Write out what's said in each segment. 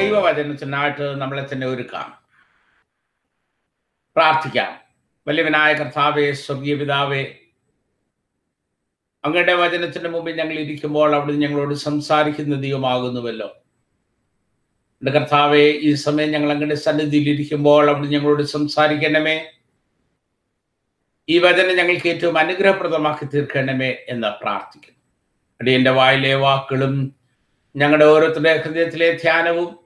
ദൈവവചനത്തിനായിട്ട് നമ്മളെ തന്നെ ഒരുക്കാം. പ്രാർത്ഥിക്കാം. വലിയവനായ താവേ സ്വർഗീയ പിതാവേ അങ്ങയുടെ വചനത്തിന്റെ മുമ്പിൽ ഞങ്ങൾ ഇരിക്കുമ്പോൾ അവിടുന്ന് ഞങ്ങളോട് സംസാരിക്കുന്ന ദൈവമാകുന്നുവല്ലോ. എന്റെ കർത്താവെ ഈ സമയം ഞങ്ങൾ അങ്ങയുടെ സന്നിധിയിൽ ഇരിക്കുമ്പോൾ അവിടുന്ന് ഞങ്ങളോട് സംസാരിക്കണമേ. ഈ വചനം ഞങ്ങൾക്ക് ഏറ്റവും അനുഗ്രഹപ്രദമാക്കി തീർക്കണമേ എന്ന് പ്രാർത്ഥിക്കുന്നു. അടിയന്റെ വായിലെ വാക്കുകളും ഞങ്ങളുടെ ഓരോരുത്തരുടെ ഹൃദയത്തിലെ ധ്യാനവും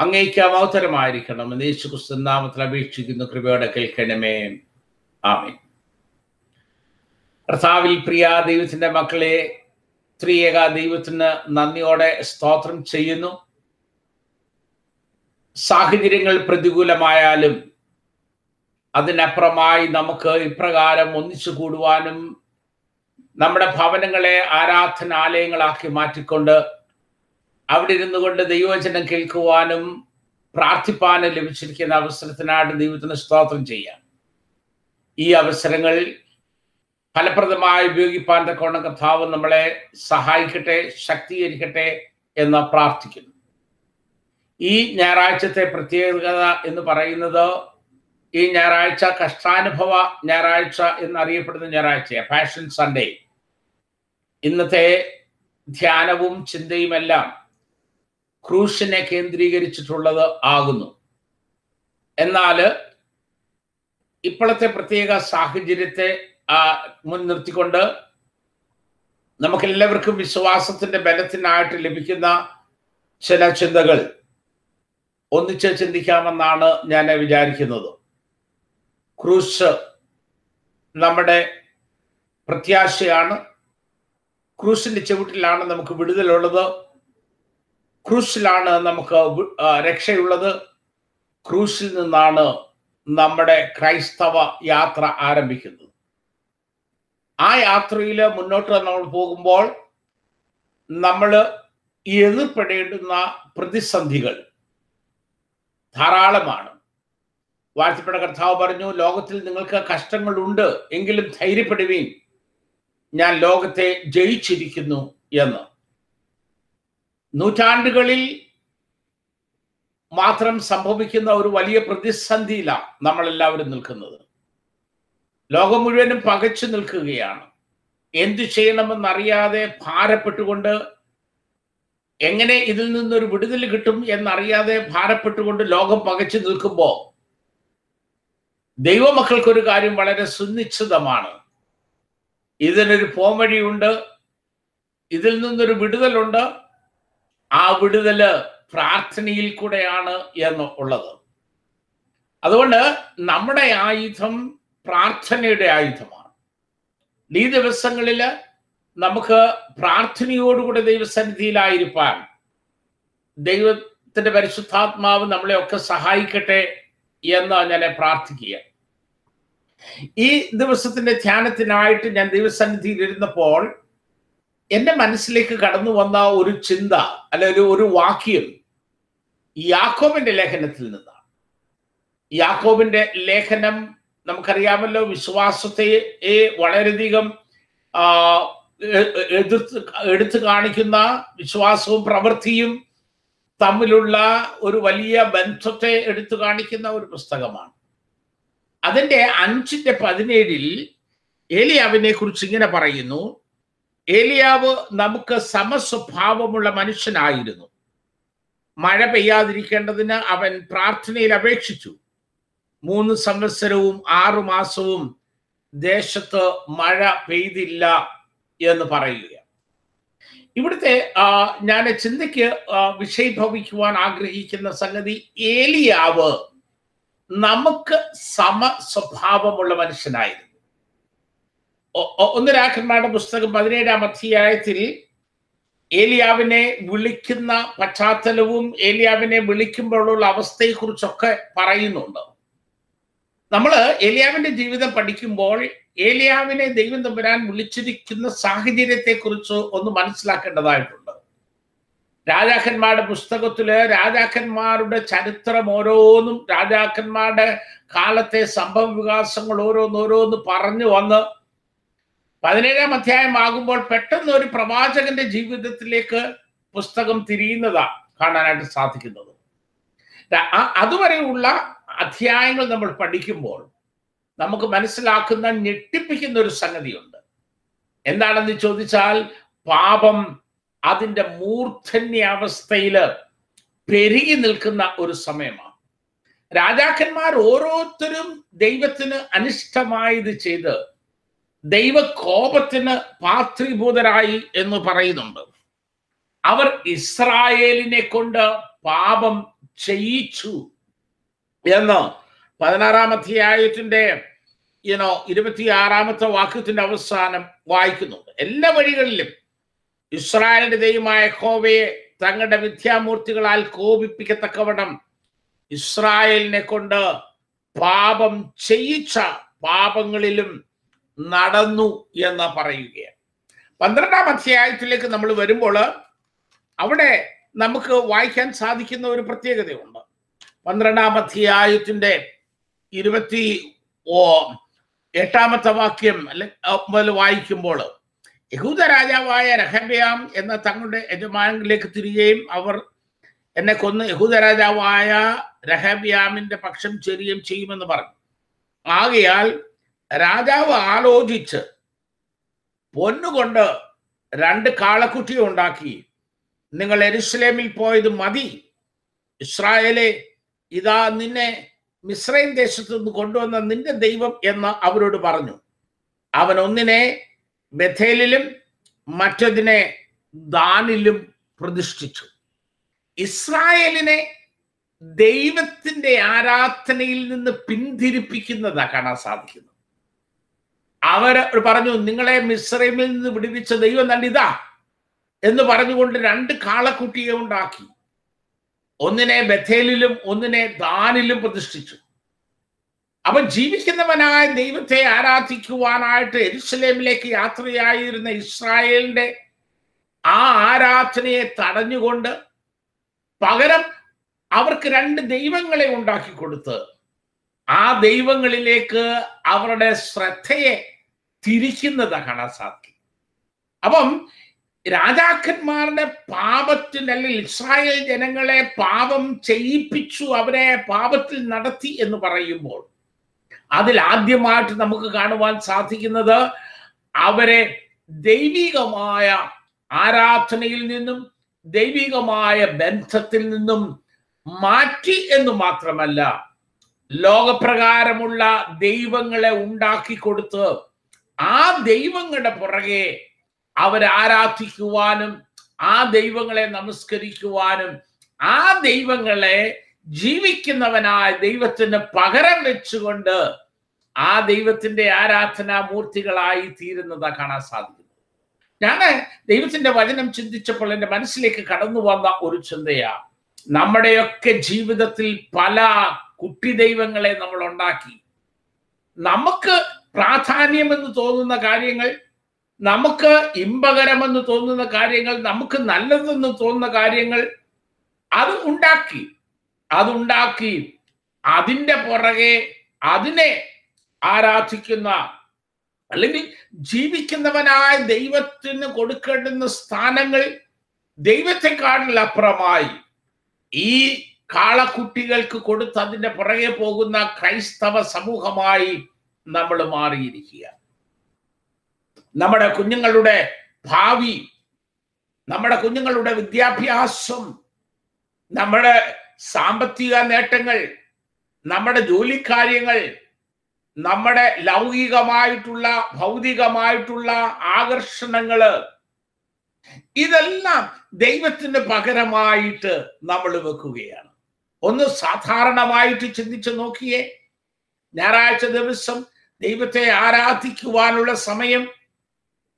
അങ്ങേക്ക് അമൗത്തരമായിരിക്കണം എന്ന് യേശു ക്രിസ്തു നാമത്തിൽ അപേക്ഷിക്കുന്നു. കൃപയോടെ കേൾക്കണമേ. ആമേ കർത്താവിൽ പ്രിയ ദൈവത്തിന്റെ മക്കളെ സ്ത്രീയേക ദൈവത്തിന് നന്ദിയോടെ സ്തോത്രം ചെയ്യുന്നു. സാഹചര്യങ്ങൾ പ്രതികൂലമായാലും അതിനപ്പുറമായി നമുക്ക് ഇപ്രകാരം ഒന്നിച്ചു കൂടുവാനും നമ്മുടെ ഭവനങ്ങളെ ആരാധനാലയങ്ങളാക്കി മാറ്റിക്കൊണ്ട് അവിടെ ഇരുന്നു കൊണ്ട് ദൈവവചനം കേൾക്കുവാനും പ്രാർത്ഥിപ്പാനും ലഭിച്ചിരിക്കുന്ന അവസരത്തിനായിട്ട് ദൈവത്തിന് സ്തോത്രം ചെയ്യാം. ഈ അവസരങ്ങൾ ഫലപ്രദമായി ഉപയോഗിപ്പാൻ തക്കവണ്ണം കർത്താവ് നമ്മളെ സഹായിക്കട്ടെ ശക്തീകരിക്കട്ടെ എന്ന് പ്രാർത്ഥിക്കുന്നു. ഈ ഞായറാഴ്ചത്തെ പ്രത്യേകത എന്ന് പറയുന്നത് ഈ ഞായറാഴ്ച കഷ്ടാനുഭവ ഞായറാഴ്ച എന്നറിയപ്പെടുന്ന ഞായറാഴ്ചയാണ്. ഫാഷൻ സൺഡേ ഇന്നത്തെ ധ്യാനവും ചിന്തയുമെല്ലാം ക്രൂശിനെ കേന്ദ്രീകരിച്ചിട്ടുള്ളത് ആകുന്നു. എന്നാൽ ഇപ്പോഴത്തെ പ്രത്യേക സാഹചര്യത്തെ മുൻനിർത്തിക്കൊണ്ട് നമുക്കെല്ലാവർക്കും വിശ്വാസത്തിന്റെ ബലത്തിനായിട്ട് ലഭിക്കുന്ന ചില ചിന്തകൾ ഒന്നിച്ച് ചിന്തിക്കാമെന്നാണ് ഞാൻ വിചാരിക്കുന്നത്. ക്രൂശ് നമ്മുടെ പ്രത്യാശയാണ്. ക്രൂശിന്റെ ചുവട്ടിലാണ് നമുക്ക് വിടുതലുള്ളത്. ക്രൂശിലാണ് നമുക്ക് രക്ഷയുള്ളത്. ക്രൂസിൽ നിന്നാണ് നമ്മുടെ ക്രൈസ്തവ യാത്ര ആരംഭിക്കുന്നത്. ആ യാത്രയിൽ മുന്നോട്ട് നമ്മൾ പോകുമ്പോൾ നമ്മൾ എതിർപ്പെടേണ്ടുന്ന പ്രതിസന്ധികൾ ധാരാളമാണ്. വാഴ്ത്തപ്പെട്ട കർത്താവ് പറഞ്ഞു ലോകത്തിൽ നിങ്ങൾക്ക് കഷ്ടങ്ങളുണ്ട് എങ്കിലും ധൈര്യപ്പെടുവീൻ. ഞാൻ ലോകത്തെ ജയിച്ചിരിക്കുന്നു എന്ന്. നൂറ്റാണ്ടുകളിൽ മാത്രം സംഭവിക്കുന്ന ഒരു വലിയ പ്രതിസന്ധിയിലാണ് നമ്മളെല്ലാവരും നിൽക്കുന്നത്. ലോകം മുഴുവനും പകച്ചു നിൽക്കുകയാണ്. എന്തു ചെയ്യണമെന്നറിയാതെ ഭാരപ്പെട്ടുകൊണ്ട് എങ്ങനെ ഇതിൽ നിന്നൊരു വിടുതൽ കിട്ടും എന്നറിയാതെ ഭാരപ്പെട്ടുകൊണ്ട് ലോകം പകച്ചു നിൽക്കുമ്പോൾ ദൈവമക്കൾക്കൊരു കാര്യം വളരെ സുനിശ്ചിതമാണ്. ഇതിനൊരു പോംവഴിയുണ്ട്. ഇതിൽ നിന്നൊരു വിടുതലുണ്ട്. ആ വിടുതൽ പ്രാർത്ഥനയിൽ കൂടെയാണ് എന്ന് ഉള്ളത്. അതുകൊണ്ട് നമ്മുടെ ആയുധം പ്രാർത്ഥനയുടെ ആയുധമാണ്. ഈ ദിവസങ്ങളിൽ നമുക്ക് പ്രാർത്ഥനയോടുകൂടെ ദൈവസന്നിധിയിലായിരിക്കാൻ ദൈവത്തിന്റെ പരിശുദ്ധാത്മാവ് നമ്മളെയൊക്കെ സഹായിക്കട്ടെ എന്ന് ഞാൻ പ്രാർത്ഥിക്കുക ഈ ദിവസത്തിന്റെ ധ്യാനത്തിനായിട്ട് ഞാൻ ദൈവസന്നിധിയിൽ ഇരുന്നപ്പോൾ എന്റെ മനസ്സിലേക്ക് കടന്നു വന്ന ഒരു ചിന്ത അല്ലെ ഒരു ഒരു വാക്യം യാക്കോബിന്റെ ലേഖനത്തിൽ നിന്നാണ്. യാക്കോബിന്റെ ലേഖനം നമുക്കറിയാമല്ലോ വിശ്വാസത്തെ വളരെയധികം എതിർത്ത് എടുത്തു കാണിക്കുന്ന വിശ്വാസവും പ്രവൃത്തിയും തമ്മിലുള്ള ഒരു വലിയ ബന്ധത്തെ എടുത്തു കാണിക്കുന്ന ഒരു പുസ്തകമാണ്. അതിന്റെ അഞ്ചിന്റെ പതിനേഴിൽ ഏലിയാവിനെ കുറിച്ച് ഇങ്ങനെ പറയുന്നു ഏലിയാവ് നമുക്ക് സമസ്വഭാവമുള്ള മനുഷ്യനായിരുന്നു. മഴ പെയ്യാതിരിക്കേണ്ടതിന് അവൻ പ്രാർത്ഥനയിൽ അപേക്ഷിച്ചു. മൂന്ന് സംവത്സരവും ആറു മാസവും ദേശത്ത് മഴ പെയ്തില്ല എന്ന് പറയുക. ഇവിടുത്തെ ഞാൻ ചിന്തയ്ക്ക് വിഷയഭവിക്കുവാൻ ആഗ്രഹിക്കുന്ന സംഗതി ഏലിയാവ് നമുക്ക് സമസ്വഭാവമുള്ള മനുഷ്യനായിരുന്നു. ഒന്ന് രാഖന്മാരുടെ പുസ്തകം പതിനേഴാം അധ്യായത്തിൽ ഏലിയാവിനെ വിളിക്കുന്ന പശ്ചാത്തലവും ഏലിയാവിനെ വിളിക്കുമ്പോഴുള്ള അവസ്ഥയെക്കുറിച്ചൊക്കെ പറയുന്നുണ്ട്. നമ്മൾ ഏലിയാവിന്റെ ജീവിതം പഠിക്കുമ്പോൾ ഏലിയാവിനെ ദൈവം തമ്പുരാൻ വിളിച്ചിരിക്കുന്ന സാഹചര്യത്തെക്കുറിച്ച് ഒന്ന് മനസ്സിലാക്കേണ്ടതായിട്ടുണ്ട്. രാജാക്കന്മാരുടെ പുസ്തകത്തിൽ രാജാക്കന്മാരുടെ ചരിത്രം ഓരോന്നും രാജാക്കന്മാരുടെ കാലത്തെ സംഭവ വികാസങ്ങൾ ഓരോന്നോരോന്ന് പറഞ്ഞു വന്ന് പതിനേഴാം അധ്യായം ആകുമ്പോൾ പെട്ടെന്ന് ഒരു പ്രവാചകന്റെ ജീവിതത്തിലേക്ക് പുസ്തകം തിരിയുന്നതാ കാണാനായിട്ട് സാധിക്കുന്നത്. അതുവരെയുള്ള അധ്യായങ്ങൾ നമ്മൾ പഠിക്കുമ്പോൾ നമുക്ക് മനസ്സിലാക്കുന്ന ഞെട്ടിപ്പിക്കുന്ന ഒരു സംഗതിയുണ്ട്. എന്താണെന്ന് ചോദിച്ചാൽ പാപം അതിന്റെ മൂർധന്യാവസ്ഥയിൽ പെരുകി നിൽക്കുന്ന ഒരു സമയമാണ്. രാജാക്കന്മാർ ഓരോരുത്തരും ദൈവത്തിന് അനിഷ്ടമായത് ചെയ്ത് ദൈവകോപത്തിന് പാത്രീഭൂതരായി എന്ന് പറയുന്നുണ്ട്. അവർ ഇസ്രായേലിനെ കൊണ്ട് പാപം ചെയ്യിച്ചു എന്ന് പതിനാറാം അധ്യായത്തിന്റെ യുനോ ഇരുപത്തിയാറാമത്തെ വാക്യത്തിന്റെ അവസാനം വായിക്കുന്നുണ്ട്. എല്ലാ വഴികളിലും ഇസ്രായേലിന്റെ ദൈവമായ ഹോവയെ തങ്ങളുടെ മിഥ്യാമൂർത്തികളാൽ കോപിപ്പിക്കത്തക്കവണ്ണം ഇസ്രായേലിനെ കൊണ്ട് പാപം ചെയ്യിച്ച പാപങ്ങളിലും നടന്നു എന്ന് പറയുകയാണ്. പന്ത്രണ്ടാം അധ്യായത്തിലേക്ക് നമ്മൾ വരുമ്പോൾ അവിടെ നമുക്ക് വായിക്കാൻ സാധിക്കുന്ന ഒരു പ്രത്യേകതയുണ്ട്. പന്ത്രണ്ടാം അധ്യായത്തിന്റെ ഇരുപത്തി ഓ എട്ടാമത്തെ വാക്യം അല്ലെ മുതൽ വായിക്കുമ്പോൾ യഹൂദ രാജാവായ രഹബ്യാം എന്ന തങ്ങളുടെ യജമാനിലേക്ക് തിരികെയും അവർ എന്നെ കൊന്ന് യഹൂദ രാജാവായ രഹബ്യാമിന്റെ പക്ഷം ചെറിയും ചെയ്യുമെന്ന് പറഞ്ഞു. ആകയാൽ രാജാവ് ആലോചിച്ച് പൊന്നുകൊണ്ട് രണ്ട് കാളക്കുട്ടി ഉണ്ടാക്കി. നിങ്ങൾ എരുസലേമിൽ പോയത് മതി. ഇസ്രായേലെ ഇതാ നിന്നെ മിശ്രൈം ദേശത്ത് നിന്ന് കൊണ്ടുവന്ന നിന്റെ ദൈവം എന്ന് അവരോട് പറഞ്ഞു. അവൻ ഒന്നിനെ ബഥേലിലും മറ്റതിനെ ദാനിലും പ്രതിഷ്ഠിച്ചു. ഇസ്രായേലിനെ ദൈവത്തിന്റെ ആരാധനയിൽ നിന്ന് പിന്തിരിപ്പിക്കുന്നതാ കാണാൻ സാധിക്കുന്നത്. അവർ പറഞ്ഞു നിങ്ങളെ മിശ്രമിൽ നിന്ന് വിടുവിച്ച ദൈവം തന്നെ ഇതാ എന്ന് പറഞ്ഞുകൊണ്ട് രണ്ട് കാളക്കുട്ടിയെ ഉണ്ടാക്കി. ഒന്നിനെ ബഥേലിലും ഒന്നിനെ ദാനിലും പ്രതിഷ്ഠിച്ചു. അപ്പൊ ജീവിക്കുന്നവനായ ദൈവത്തെ ആരാധിക്കുവാനായിട്ട് എരുസലേമിലേക്ക് യാത്രയായിരുന്ന ഇസ്രായേലിന്റെ ആ ആരാധനയെ തടഞ്ഞുകൊണ്ട് പകരം അവർക്ക് രണ്ട് ദൈവങ്ങളെ ഉണ്ടാക്കി കൊടുത്ത് ആ ദൈവങ്ങളിലേക്ക് അവരുടെ ശ്രദ്ധയെ തിരിക്കുന്നതാ കാണാൻ സാധിക്കും. അപ്പം രാജാക്കന്മാരുടെ പാപത്തിൽ അല്ലെങ്കിൽ ഇസ്രായേൽ ജനങ്ങളെ പാപം ചെയ്യിപ്പിച്ചു അവരെ പാപത്തിൽ നടത്തി എന്ന് പറയുമ്പോൾ അതിൽ ആദ്യമായിട്ട് നമുക്ക് കാണുവാൻ സാധിക്കുന്നത് അവരെ ദൈവികമായ ആരാധനയിൽ നിന്നും ദൈവികമായ ബന്ധത്തിൽ നിന്നും മാറ്റി എന്ന് മാത്രമല്ല ലോകപ്രകാരമുള്ള ദൈവങ്ങളെ ഉണ്ടാക്കി കൊടുത്ത് ആ ദൈവങ്ങളുടെ പുറകെ അവരാരാധിക്കുവാനും ആ ദൈവങ്ങളെ നമസ്കരിക്കുവാനും ആ ദൈവങ്ങളെ ജീവിക്കുന്നവനായ ദൈവത്തിന് പകരം വെച്ചുകൊണ്ട് ആ ദൈവത്തിന്റെ ആരാധനാ മൂർത്തികളായി തീരുന്നത് കാണാൻ സാധിക്കുന്നു. ഞാൻ ദൈവത്തിന്റെ വചനം ചിന്തിച്ചപ്പോൾ എന്റെ മനസ്സിലേക്ക് കടന്നു വന്ന ഒരു ചിന്തയാ. നമ്മുടെയൊക്കെ ജീവിതത്തിൽ പല കുട്ടി ദൈവങ്ങളെ നമ്മൾ ഉണ്ടാക്കി. നമുക്ക് പ്രാധാന്യമെന്ന് തോന്നുന്ന കാര്യങ്ങൾ നമുക്ക് ഇമ്പകരമെന്ന് തോന്നുന്ന കാര്യങ്ങൾ നമുക്ക് നല്ലതെന്ന് തോന്നുന്ന കാര്യങ്ങൾ അത് ഉണ്ടാക്കി അതുണ്ടാക്കി അതിന്റെ പുറകെ അതിനെ ആരാധിക്കുന്ന അല്ലെങ്കിൽ ജീവിക്കുന്നവനായ ദൈവത്തിന് കൊടുക്കേണ്ടുന്ന സ്ഥാനങ്ങൾ ദൈവത്തെക്കാളിലപ്പുറമായി ഈ കാളക്കുട്ടികൾക്ക് കൊടുത്ത് അതിന്റെ പുറകെ പോകുന്ന ക്രൈസ്തവ സമൂഹമായി നമ്മൾ മാറിയിരിക്കുക. നമ്മുടെ കുഞ്ഞുങ്ങളുടെ ഭാവി നമ്മുടെ കുഞ്ഞുങ്ങളുടെ വിദ്യാഭ്യാസം നമ്മുടെ സാമ്പത്തിക നേട്ടങ്ങൾ നമ്മുടെ ജോലിക്കാര്യങ്ങൾ നമ്മുടെ ലൗകികമായിട്ടുള്ള ഭൗതികമായിട്ടുള്ള ആകർഷണങ്ങൾ ഇതെല്ലാം ദൈവത്തിന് പകരമായിട്ട് നമ്മൾ വെക്കുകയാണ്. ഒന്ന് സാധാരണമായിട്ട് ചിന്തിച്ചു നോക്കിയേ. ഞായറാഴ്ച ദിവസം ദൈവത്തെ ആരാധിക്കുവാനുള്ള സമയം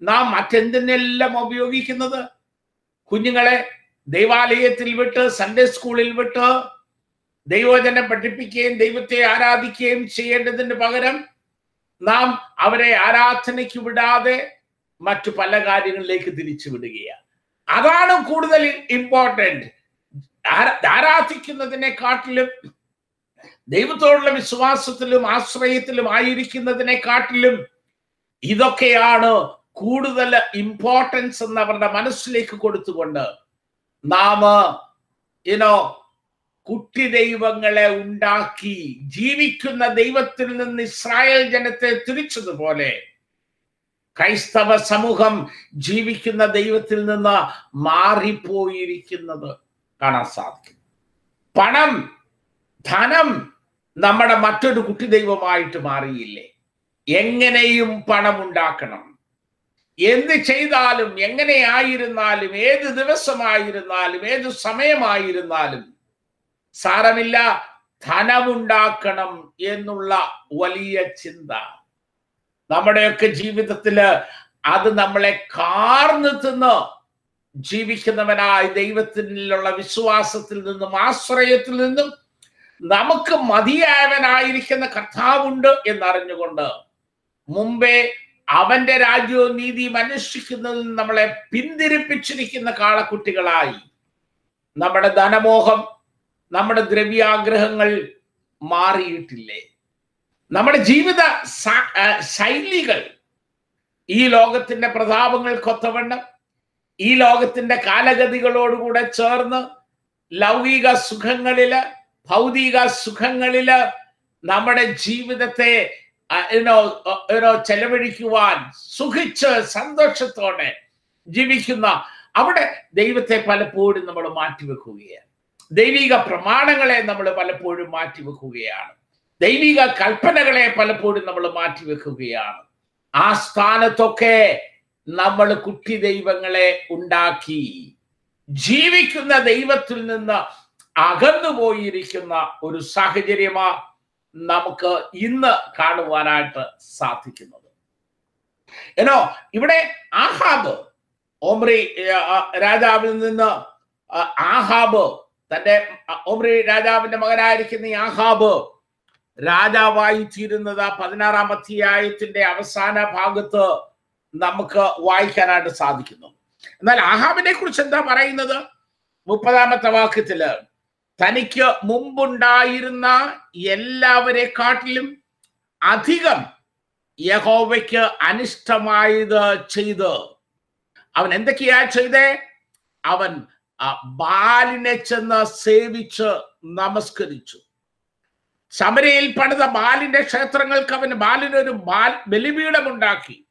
നാം മറ്റെന്തിനെല്ലാം ഉപയോഗിക്കുന്നത്. കുഞ്ഞുങ്ങളെ ദൈവാലയത്തിൽ വിട്ട് സൺഡേ സ്കൂളിൽ വിട്ട് ദൈവജനം പഠിപ്പിക്കുകയും ദൈവത്തെ ആരാധിക്കുകയും ചെയ്യേണ്ടതിന് പകരം നാം അവരെ ആരാധനയ്ക്ക് വിടാതെ മറ്റു പല കാര്യങ്ങളിലേക്ക് തിരിച്ചു വിടുകയാണ്. അതാണ് കൂടുതൽ ഇമ്പോർട്ടന്റ് ആരാധിക്കുന്നതിനെക്കാട്ടിലും ദൈവത്തോടുള്ള വിശ്വാസത്തിലും ആശ്രയത്തിലും ആയിരിക്കുന്നതിനെ കാട്ടിലും ഇതൊക്കെയാണ് കൂടുതൽ ഇമ്പോർട്ടൻസ് എന്ന് അവരുടെ മനസ്സിലേക്ക് കൊടുത്തുകൊണ്ട് നാം ഇനോ കുട്ടി ദൈവങ്ങളെ ഉണ്ടാക്കി ജീവിക്കുന്ന ദൈവത്തിൽ നിന്ന് ഇസ്രായേൽ ജനത്തെ തിരിച്ചതുപോലെ ക്രൈസ്തവ സമൂഹം ജീവിക്കുന്ന ദൈവത്തിൽ നിന്ന് മാറിപ്പോയിരിക്കുന്നത് കാണാൻ സാധിക്കും. പണം ധനം നമ്മുടെ മറ്റൊരു കുട്ടി ദൈവമായിട്ട് മാറിയില്ലേ? എങ്ങനെയും പണമുണ്ടാക്കണം. എന്ത് ചെയ്താലും എങ്ങനെ ആയിരുന്നാലും ഏത് ദിവസമായിരുന്നാലും ഏത് സമയമായിരുന്നാലും സാരമില്ല. ധനമുണ്ടാക്കണം എന്നുള്ള വലിയ ചിന്ത. നമ്മുടെയൊക്കെ ജീവിതത്തിൽ അത് നമ്മളെ കാർന്നു തിന്ന് ജീവിക്കുന്നവനായി ദൈവത്തിലുള്ള വിശ്വാസത്തിൽ നിന്നും ആശ്രയത്തിൽ നിന്നും നമുക്ക് മതിയായവനായിരിക്കുന്ന കർത്താവുണ്ട് എന്നറിഞ്ഞുകൊണ്ട് മുമ്പേ അവന്റെ രാജ്യവും നീതിയും അന്വേഷിക്കുന്നതിൽ നമ്മളെ പിന്തിരിപ്പിച്ചിരിക്കുന്ന കാളക്കുട്ടികളായി. നമ്മുടെ ധനമോഹം നമ്മുടെ ദ്രവ്യാഗ്രഹങ്ങൾ മാറിയിട്ടില്ലേ? നമ്മുടെ ജീവിത ശൈലികൾ ഈ ലോകത്തിന്റെ പ്രതാപങ്ങൾക്കൊത്തവണ്ണം ഈ ലോകത്തിന്റെ കാലഗതികളോടുകൂടെ ചേർന്ന് ലൗകിക സുഖങ്ങളിൽ ഭൗതിക സുഖങ്ങളിൽ നമ്മുടെ ജീവിതത്തെ ചെലവഴിക്കുവാൻ സുഖിച്ച് സന്തോഷത്തോടെ ജീവിക്കുന്ന അവിടെ ദൈവത്തെ പലപ്പോഴും നമ്മൾ മാറ്റിവെക്കുകയാണ്. ദൈവിക പ്രമാണങ്ങളെ നമ്മൾ പലപ്പോഴും മാറ്റിവെക്കുകയാണ്. ദൈവിക കൽപ്പനകളെ പലപ്പോഴും നമ്മൾ മാറ്റിവെക്കുകയാണ്. ആ സ്ഥാനത്തൊക്കെ നമ്മൾ കുട്ടി ദൈവങ്ങളെ ഉണ്ടാക്കി. ജീവിക്കുന്ന ദൈവത്തിൽ നിന്ന് അകന്നു പോയിരിക്കുന്ന ഒരു സാഹചര്യമാ നമുക്ക് ഇന്ന് കാണുവാനായിട്ട് സാധിക്കുന്നത്. എന്നോ ഇവിടെ ആഹാബ് ഓമ്രി രാജാവിൽ നിന്ന് ആഹാബ് തന്റെ ഓമ്രി രാജാവിന്റെ മകനായിരിക്കുന്ന ഈ ആഹാബ് രാജാവായി തീരുന്നത് പതിനാറാം അധ്യായത്തിന്റെ അവസാന ഭാഗത്ത് നമുക്ക് വായിക്കാനായിട്ട് സാധിക്കുന്നു. എന്നാൽ ആഹാബിനെ കുറിച്ച് എന്താ പറയുന്നത്? മുപ്പതാമത്തെ വാക്യത്തിൽ തനിക്ക് മുമ്പുണ്ടായിരുന്ന എല്ലാവരെക്കാട്ടിലും അധികം യഹോവയ്ക്ക് അനിഷ്ടമായത് ചെയ്ത്. അവൻ എന്തൊക്കെയാ ചെയ്തേ? അവൻ ബാലിനെ ചെന്ന് സേവിച്ച് നമസ്കരിച്ചു. ശമരയിൽ പണിത ബാലിന്റെ ക്ഷേത്രങ്ങൾക്ക് അവന് ബാലിനൊരു ബാൽ ബലിപീഠമുണ്ടാക്കി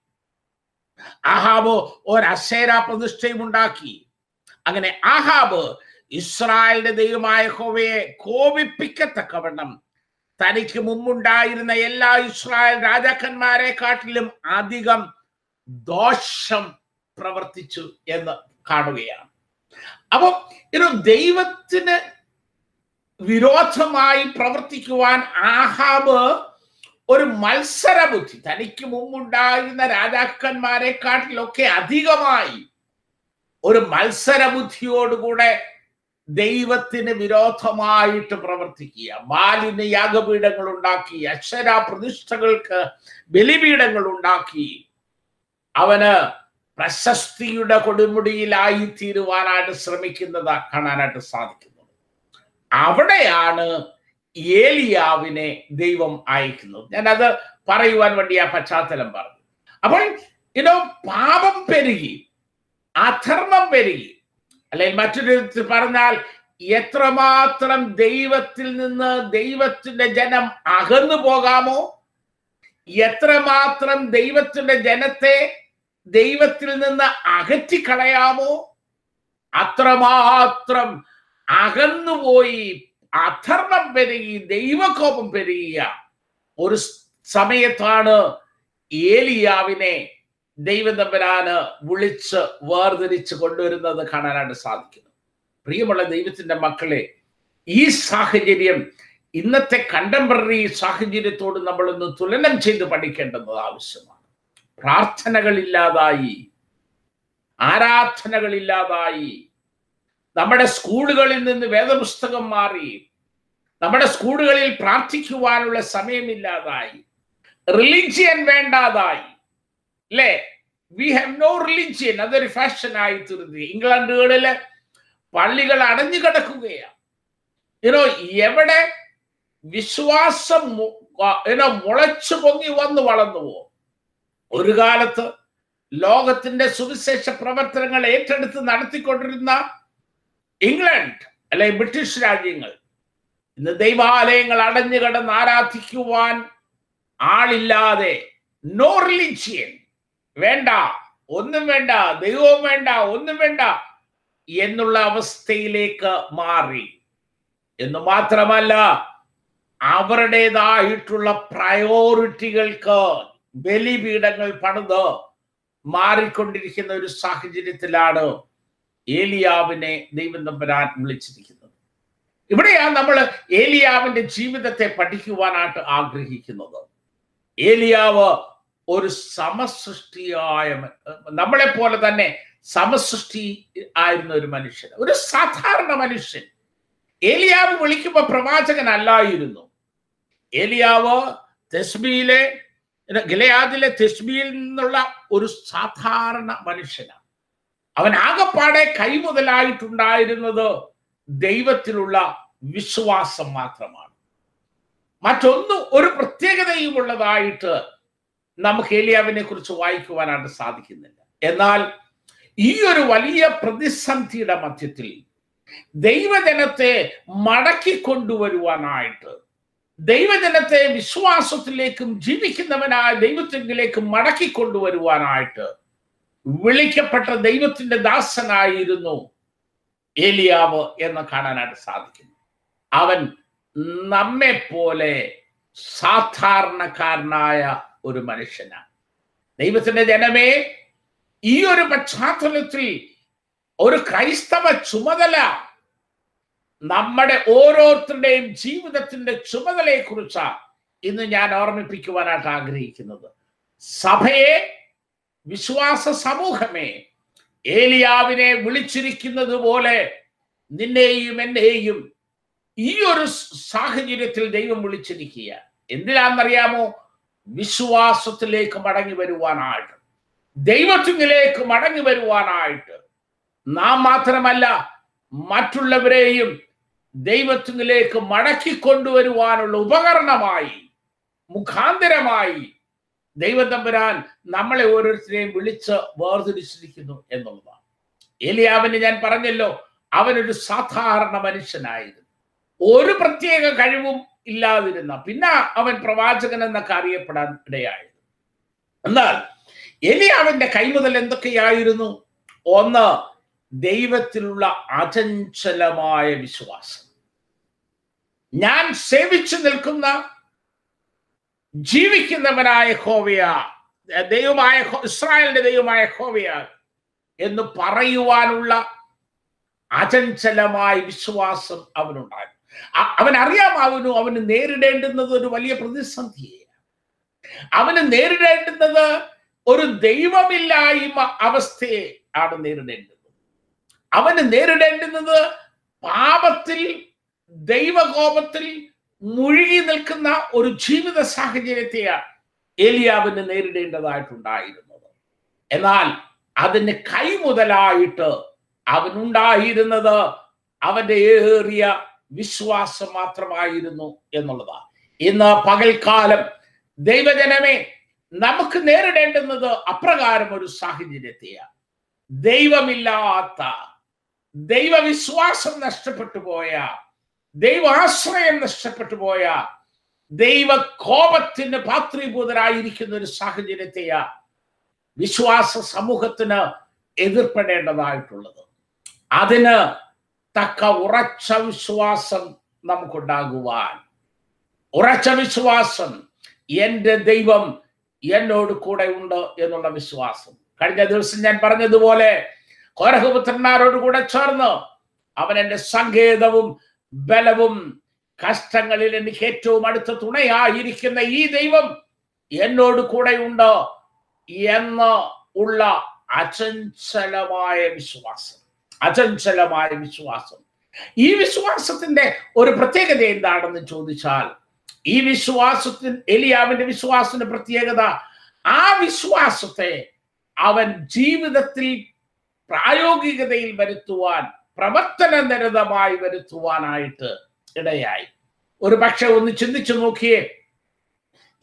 ആഹാബ് ഒരു അശേര പ്രതിഷ്ഠയും ഉണ്ടാക്കി. അങ്ങനെ ആഹാബ് ഇസ്രായേലിന്റെ ദൈവമായ ഹോവയെ കോപിപ്പിക്കത്തക്കവണ്ണം തനിക്ക് മുമ്പുണ്ടായിരുന്ന എല്ലാ ഇസ്രായേൽ രാജാക്കന്മാരെ കാട്ടിലും അധികം ദോഷം പ്രവർത്തിച്ചു എന്ന് കാണുകയാണ്. അപ്പൊ ഇത് ദൈവത്തിന് വിരോധമായി പ്രവർത്തിക്കുവാൻ ആഹാബ് ഒരു മത്സര ബുദ്ധി തനിക്ക് മുമ്പുണ്ടായിരുന്ന രാജാക്കന്മാരെക്കാട്ടിലൊക്കെ അധികമായി ഒരു മത്സര ബുദ്ധിയോടുകൂടെ ദൈവത്തിന് വിരോധമായിട്ട് പ്രവർത്തിക്കുക ബാലിന് യാഗപീഠങ്ങൾ ഉണ്ടാക്കി അക്ഷരാ പ്രതിഷ്ഠകൾക്ക് ബലിപീഠങ്ങൾ ഉണ്ടാക്കി അവന് പ്രശസ്തിയുടെ കൊടുമുടിയിലായി തീരുവാനായിട്ട് ശ്രമിക്കുന്നത് കാണാനായിട്ട് സാധിക്കുന്നത്. അവിടെയാണ് ഏലിയാവിനെ ദൈവം അയക്കുന്നത്. ഞാനത് പറയുവാൻ വേണ്ടി ആ പശ്ചാത്തലം പറഞ്ഞു. അപ്പോൾ ഇനോ പാപം പെരുകി അധർമ്മം പെരുകി അല്ലെങ്കിൽ മറ്റൊരു വിധത്തിൽ പറഞ്ഞാൽ എത്രമാത്രം ദൈവത്തിൽ നിന്ന് ദൈവത്തിന്റെ ജനം അകന്നു പോകാമോ? എത്രമാത്രം ദൈവത്തിന്റെ ജനത്തെ ദൈവത്തിൽ നിന്ന് അകറ്റി അകറ്റിക്കളയാമോ? അത്രമാത്രം അകന്നുപോയി അധർമ്മം പെരുകി ദൈവകോപം പെരുകിയ ഒരു സമയത്താണ് ഏലിയാവിനെ ദൈവം തമ്പരാന് വിളിച്ച് വേർതിരിച്ച് കൊണ്ടുവരുന്നത് കാണാനായിട്ട് സാധിക്കുന്നു. പ്രിയമുള്ള ദൈവത്തിന്റെ മക്കളെ ഈ സാഹചര്യം ഇന്നത്തെ കണ്ടംപററി സാഹചര്യത്തോട് നമ്മളൊന്ന് തുലനം ചെയ്ത് പഠിക്കേണ്ടത് ആവശ്യമാണ്. പ്രാർത്ഥനകളില്ലാതായി ആരാധനകളില്ലാതായി നമ്മുടെ സ്കൂളുകളിൽ നിന്ന് വേദപുസ്തകം മാറി നമ്മുടെ സ്കൂളുകളിൽ പ്രാർത്ഥിക്കുവാനുള്ള സമയമില്ലാതായി റിലീജിയൻ വേണ്ടാതായി അല്ലേ വി ഹാവ് നോ റിലിജിയൻ അതൊരു ഫാഷൻ ആയി തീർന്നു ഇംഗ്ലണ്ടുകളിൽ പള്ളികൾ അടഞ്ഞു കിടക്കുകയാണ്. എവിടെ വിശ്വാസം ഇനോ മുളച്ചു പൊങ്ങി വന്ന് വളർന്നുവോ ഒരു കാലത്ത് ലോകത്തിന്റെ സുവിശേഷ പ്രവർത്തനങ്ങൾ ഏറ്റെടുത്ത് നടത്തിക്കൊണ്ടിരുന്ന ഇംഗ്ലണ്ട് അല്ലെ ബ്രിട്ടീഷ് രാജ്യങ്ങൾ ഇന്ന് ദൈവാലയങ്ങൾ അടഞ്ഞു കിടന്ന് ആരാധിക്കുവാൻ ആളില്ലാതെ നോ റിലിജിയൻ വേണ്ട ഒന്നും വേണ്ട ദൈവവും വേണ്ട ഒന്നും വേണ്ട എന്നുള്ള അവസ്ഥയിലേക്ക് മാറി. എന്ന് മാത്രമല്ല അവരുടേതായിട്ടുള്ള പ്രയോറിറ്റികൾക്ക് ബലിപീഠങ്ങൾ പണിത് മാറിക്കൊണ്ടിരിക്കുന്ന ഒരു സാഹചര്യത്തിലാണ് ഏലിയാവിനെ ദൈവം തമ്പരാൻ വിളിച്ചിരിക്കുന്നത്. ഇവിടെയാണ് നമ്മൾ ഏലിയാവിന്റെ ജീവിതത്തെ പഠിക്കുവാനായിട്ട് ആഗ്രഹിക്കുന്നത്. ഏലിയാവ് ഒരു സമസൃഷ്ടിയായ നമ്മളെ പോലെ തന്നെ സമസൃഷ്ടി ആയിരുന്ന ഒരു മനുഷ്യൻ ഒരു സാധാരണ മനുഷ്യൻ. ഏലിയാവ് വിളിക്കുമ്പോൾ പ്രവാചകനല്ലായിരുന്നു. ഏലിയാവ് തെസ്ബിയിലെ ഗിലയാദിലെ തെസ്ബിയിൽ നിന്നുള്ള ഒരു സാധാരണ മനുഷ്യനാണ്. അവൻ ആകപ്പാടെ കൈമുതലായിട്ടുണ്ടായിരുന്നത് ദൈവത്തിലുള്ള വിശ്വാസം മാത്രമാണ്. മറ്റൊന്നും ഒരു പ്രത്യേകതയും ഉള്ളതായിട്ട് നമുക്ക് ഏലിയാവിനെ കുറിച്ച് വായിക്കുവാനായിട്ട് സാധിക്കുന്നില്ല. എന്നാൽ ഈ ഒരു വലിയ പ്രതിസന്ധിയുടെ മധ്യത്തിൽ ദൈവജനത്തെ മടക്കി കൊണ്ടുവരുവാനായിട്ട് ദൈവജനത്തെ വിശ്വാസത്തിലേക്കും ജീവിക്കുന്നവനായ ദൈവത്തിലേക്കും മടക്കി കൊണ്ടുവരുവാനായിട്ട് വിളിക്കപ്പെട്ട ദൈവത്തിന്റെ ദാസനായിരുന്നു ഏലിയാവ് എന്ന് കാണാനായിട്ട് സാധിക്കുന്നു. അവൻ നമ്മെ പോലെ സാധാരണക്കാരനായ ഒരു മനുഷ്യനാണ് ദൈവത്തിന്റെ ജനമേ ഈ ഒരു പശ്ചാത്തലത്തിൽ ഒരു ക്രൈസ്തവ ചുമതല നമ്മുടെ ഓരോരുത്തരുടെയും ജീവിതത്തിന്റെ ചുമതലയെ കുറിച്ചാണ് ഇന്ന് ഞാൻ ഓർമ്മിപ്പിക്കുവാനായിട്ട് ആഗ്രഹിക്കുന്നത്. സഭയെ വിശ്വാസ സമൂഹമേ ഏലിയാവിനെ വിളിച്ചിരിക്കുന്നത് പോലെ നിന്നെയും എന്നെയും ഈ ഒരു സാഹചര്യത്തിൽ ദൈവം വിളിച്ചിരിക്കുക എന്തിനാണെന്നറിയാമോ? വിശ്വാസത്തിലേക്ക് മടങ്ങി വരുവാനായിട്ട് ദൈവത്തിലേക്ക് മടങ്ങി വരുവാനായിട്ട് നാം മാത്രമല്ല മറ്റുള്ളവരെയും ദൈവത്തിലേക്ക് മടക്കി കൊണ്ടുവരുവാനുള്ള ഉപകരണമായി മുഖാന്തരമായി ദൈവം തമ്പുരാൻ നമ്മളെ ഓരോരുത്തരെയും വിളിച്ച് വേർതിരിച്ചിരിക്കുന്നു എന്നുള്ളതാണ്. ഏലിയാവിന് ഞാൻ പറഞ്ഞല്ലോ അവനൊരു സാധാരണ മനുഷ്യനായിരുന്നു. ഒരു പ്രത്യേക കഴിവും ഇല്ലാതിരുന്ന. പിന്നെ അവൻ പ്രവാചകൻ എന്നൊക്കെ അറിയപ്പെടാൻ ഇടയായത് എന്നാൽ എലിയാവിന്റെ കൈമുതൽ എന്തൊക്കെയായിരുന്നു? ഒന്ന് ദൈവത്തിലുള്ള അചഞ്ചലമായ വിശ്വാസം. ഞാൻ സേവിച്ചു നിൽക്കുന്ന ജീവിക്കുന്നവനായ ഹോവിയ ദൈവമായ ഇസ്രായേലിന്റെ ദൈവമായ ഹോവിയ എന്ന് പറയുവാനുള്ള അചഞ്ചലമായ വിശ്വാസം അവനുണ്ടായിരുന്നു. അവൻ അറിയാമാവുന്നു അവന് നേരിടേണ്ടുന്നത് ഒരു വലിയ പ്രതിസന്ധിയെ. അവന് നേരിടേണ്ടുന്നത് ഒരു ദൈവമില്ലായ്മ അവസ്ഥയെ ആണ് നേരിടേണ്ടത്. അവന് നേരിടേണ്ടുന്നത് പാപത്തിൽ ദൈവകോപത്തിൽ മുഴുകി നിൽക്കുന്ന ഒരു ജീവിത സാഹചര്യത്തെയാണ് ഏലിയാവിന് നേരിടേണ്ടതായിട്ടുണ്ടായിരുന്നത്. എന്നാൽ അതിന് കൈമുതലായിട്ട് അവനുണ്ടായിരുന്നത് അവന്റെ ഏറിയ വിശ്വാസം മാത്രമായിരുന്നു എന്നുള്ളതാണ് ഇന്ന് പകൽക്കാലം ദൈവജനമേ നമുക്ക് നേരിടേണ്ടുന്നത് അപ്രകാരം ഒരു സാഹചര്യത്തെയാണ്. ദൈവമില്ലാത്ത ദൈവവിശ്വാസം നഷ്ടപ്പെട്ടു പോയ ദൈവാശ്രയം നഷ്ടപ്പെട്ടു പോയ ദൈവ കോപത്തിന് പാത്രീഭൂതരായിരിക്കുന്ന ഒരു സാഹചര്യത്തെയാ വിശ്വാസ സമൂഹത്തിന് എതിർപ്പെടേണ്ടതായിട്ടുള്ളത്. അതിന് തക്ക ഉറച്ച വിശ്വാസം നമുക്കുണ്ടാകുവാൻ. ഉറച്ച വിശ്വാസം എന്റെ ദൈവം എന്നോട് കൂടെ ഉണ്ട് എന്നുള്ള വിശ്വാസം. കഴിഞ്ഞ ദിവസം ഞാൻ പറഞ്ഞതുപോലെ കോരഹപുത്രന്മാരോട് കൂടെ ചേർന്ന് അവൻ എന്റെ സങ്കേതവും ബലവും കഷ്ടങ്ങളിൽ എനിക്ക് ഏറ്റവും അടുത്ത തുണയായിരിക്കുന്ന ഈ ദൈവം എന്നോട് കൂടെയുണ്ട് എന്ന് ഉള്ള അചഞ്ചലമായ വിശ്വാസം. അചഞ്ചലമായ വിശ്വാസം. ഈ വിശ്വാസത്തിന്റെ ഒരു പ്രത്യേകത എന്താണെന്ന് ചോദിച്ചാൽ ഈ വിശ്വാസത്തിൽ എലിയാവിന്റെ വിശ്വാസത്തിന്റെ പ്രത്യേകത ആ വിശ്വാസത്തെ അവൻ ജീവിതത്തിൽ പ്രായോഗികതയിൽ വരുത്തുവാൻ പ്രവർത്തന നിരതമായി വരുത്തുവാനായിട്ട് ഇടയായി. ഒരു പക്ഷെ ഒന്ന് ചിന്തിച്ചു നോക്കിയേ.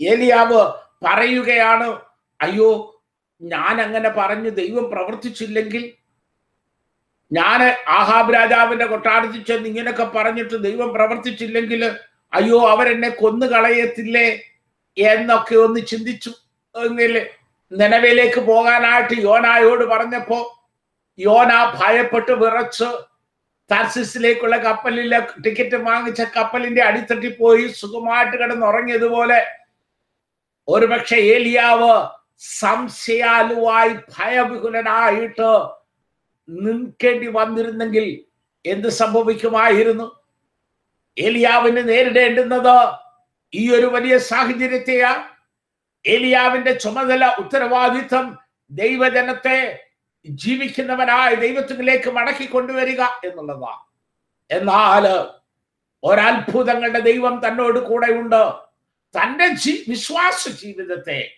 ഏലിയാവ് പറയുകയാണ് അയ്യോ ഞാൻ അങ്ങനെ പറഞ്ഞു ദൈവം പ്രവർത്തിച്ചില്ലെങ്കിൽ ഞാൻ ആഹാബ് രാജാവിന്റെ കൊട്ടാരത്തിൽ ചെന്ന് ഇങ്ങനെയൊക്കെ പറഞ്ഞിട്ട് ദൈവം പ്രവർത്തിച്ചില്ലെങ്കിൽ അയ്യോ അവരെന്നെ കൊന്നു കളയത്തില്ലേ എന്നൊക്കെ ഒന്ന് ചിന്തിച്ചു. നിലവിലേക്ക് പോകാനായിട്ട് യോനായോട് പറഞ്ഞപ്പോ യോന ഭയപ്പെട്ട് വിറച്ച് താർസിസിലേക്കുള്ള കപ്പലിലെ ടിക്കറ്റ് വാങ്ങിച്ച കപ്പലിന്റെ അടിത്തട്ടി പോയി സുഖമായിട്ട് കിടന്നുറങ്ങിയതുപോലെ ഒരുപക്ഷെ ഏലിയാവ് സംശയാലുവായി ഭയവികുലനായിട്ട് നിൽക്കേണ്ടി വന്നിരുന്നെങ്കിൽ എന്ത് സംഭവിക്കുമായിരുന്നു? ഏലിയാവിന് നേരിടേണ്ടുന്നത് ഈ ഒരു വലിയ സാഹചര്യത്തെയാ? ഏലിയാവിന്റെ ചുമതല ഉത്തരവാദിത്വം ദൈവജനത്തെ ജീവിക്കുന്നവനായ ദൈവത്തിലേക്ക് മടക്കി കൊണ്ടുവരിക എന്നുള്ളതാണ് എന്നാൽ ഒരത്ഭുതങ്ങളുടെ ദൈവം തന്നോട് കൂടെയുണ്ട്. തന്റെ ജീ വിശ്വാസ ജീവിതത്തെ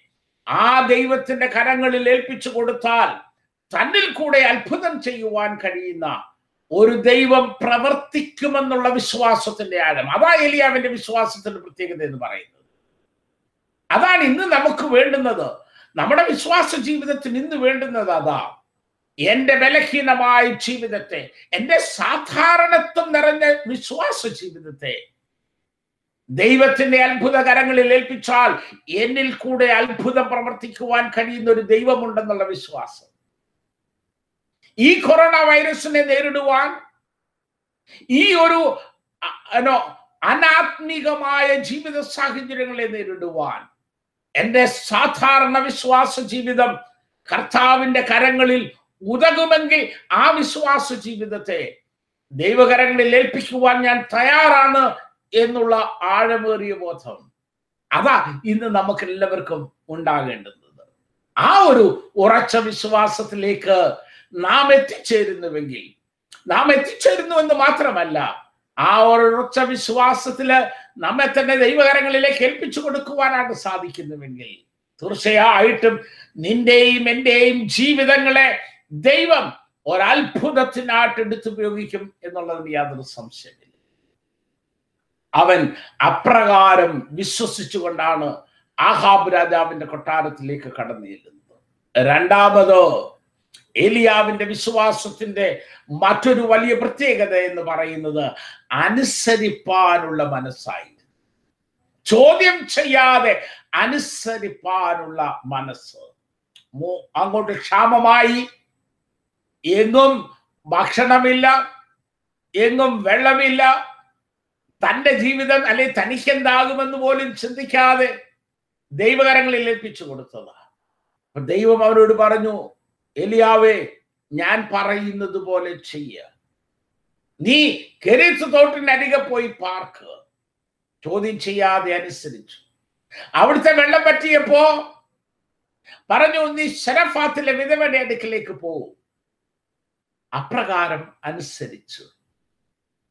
ആ ദൈവത്തിന്റെ കരങ്ങളിൽ ഏൽപ്പിച്ചു കൊടുത്താൽ തന്നിൽ കൂടെ അത്ഭുതം ചെയ്യുവാൻ കഴിയുന്ന ഒരു ദൈവം പ്രവർത്തിക്കുമെന്നുള്ള വിശ്വാസത്തിന്റെ ആഴം. അതാ എലിയാവിന്റെ വിശ്വാസത്തിന്റെ പ്രത്യേകത എന്ന് പറയുന്നത്. അതാണ് ഇന്ന് നമുക്ക് വേണ്ടുന്നത്. നമ്മുടെ വിശ്വാസ ജീവിതത്തിൽ ഇന്ന് വേണ്ടുന്നത് അതാ. എന്റെ ബലഹീനമായ ജീവിതത്തെ എന്റെ സാധാരണത്വം നിറഞ്ഞ വിശ്വാസ ജീവിതത്തെ ദൈവത്തിന്റെ അത്ഭുത കരങ്ങളിൽ ഏൽപ്പിച്ചാൽ എന്നിൽ കൂടെ അത്ഭുതം പ്രവർത്തിക്കുവാൻ കഴിയുന്ന ഒരു ദൈവമുണ്ടെന്നുള്ള വിശ്വാസം. ഈ കൊറോണ വൈറസിനെ നേരിടുവാൻ ഈ ഒരു അനോ അനാത്മികമായ ജീവിത സാഹചര്യങ്ങളെ നേരിടുവാൻ എന്റെ സാധാരണ വിശ്വാസ ജീവിതം കർത്താവിന്റെ കരങ്ങളിൽ ഉതകുമെങ്കിൽ ആ വിശ്വാസ ജീവിതത്തെ ദൈവകരങ്ങളിൽ ഏൽപ്പിക്കുവാൻ ഞാൻ തയ്യാറാണ് എന്നുള്ള ആഴമേറിയ ബോധം. അതാ ഇന്ന് നമുക്ക് എല്ലാവർക്കും ഉണ്ടാകേണ്ടുന്നത് ആ ഒരു ഉറച്ച വിശ്വാസത്തിലേക്ക് നാം എത്തിച്ചേരുന്നുവെങ്കിൽ നാം എത്തിച്ചേരുന്നു എന്ന് മാത്രമല്ല ആ ഉറച്ച വിശ്വാസത്തിൽ നമ്മെ തന്നെ ദൈവകരങ്ങളിലേക്ക് ഏൽപ്പിച്ചു കൊടുക്കുവാനാണ് സാധിക്കുന്നുവെങ്കിൽ തീർച്ചയായിട്ടും നിന്റെയും എന്റെയും ജീവിതങ്ങളെ ദൈവം ഒരത്ഭുതത്തിനായിട്ട് എടുത്തുപയോഗിക്കും എന്നുള്ളതിന് യാതൊരു സംശയമില്ല. അവൻ അപ്രകാരം വിശ്വസിച്ചുകൊണ്ടാണ് ആഹാബ് രാജാവിന്റെ കൊട്ടാരത്തിലേക്ക് കടന്നു ചെല്ലുന്നത്. രണ്ടാമതോ ഏലിയാവിന്റെ വിശ്വാസത്തിന്റെ മറ്റൊരു വലിയ പ്രത്യേകത എന്ന് പറയുന്നത് അനുസരിപ്പാനുള്ള മനസ്സായി ചോദ്യം ചെയ്യാതെ അനുസരിപ്പാനുള്ള മനസ്സ്. അങ്ങോട്ട് ക്ഷാമമായി. എങ്ങും ഭക്ഷണമില്ല. എങ്ങും വെള്ളമില്ല. തന്റെ ജീവിതം അല്ലെ തനിക്കെന്താകുമെന്ന് പോലും ചിന്തിക്കാതെ ദൈവകരങ്ങളിൽ ഏൽപ്പിച്ചു കൊടുത്തതാണ്. ദൈവം അവരോട് പറഞ്ഞു എലിയാവേ ഞാൻ പറയുന്നത് പോലെ ചെയ്യ. നീ കെരീസ് തോട്ടിനരികെ പോയി പാർക്ക്. ചോദ്യം ചെയ്യാതെ അനുസരിച്ചു. അവിടുത്തെ വെള്ളം പറ്റിയപ്പോ പറഞ്ഞു നീ ശരഫാത്തിലെ വിധവയുടെ അടുക്കിലേക്ക് പോകും അപ്രകാരം അനുസരിച്ചു.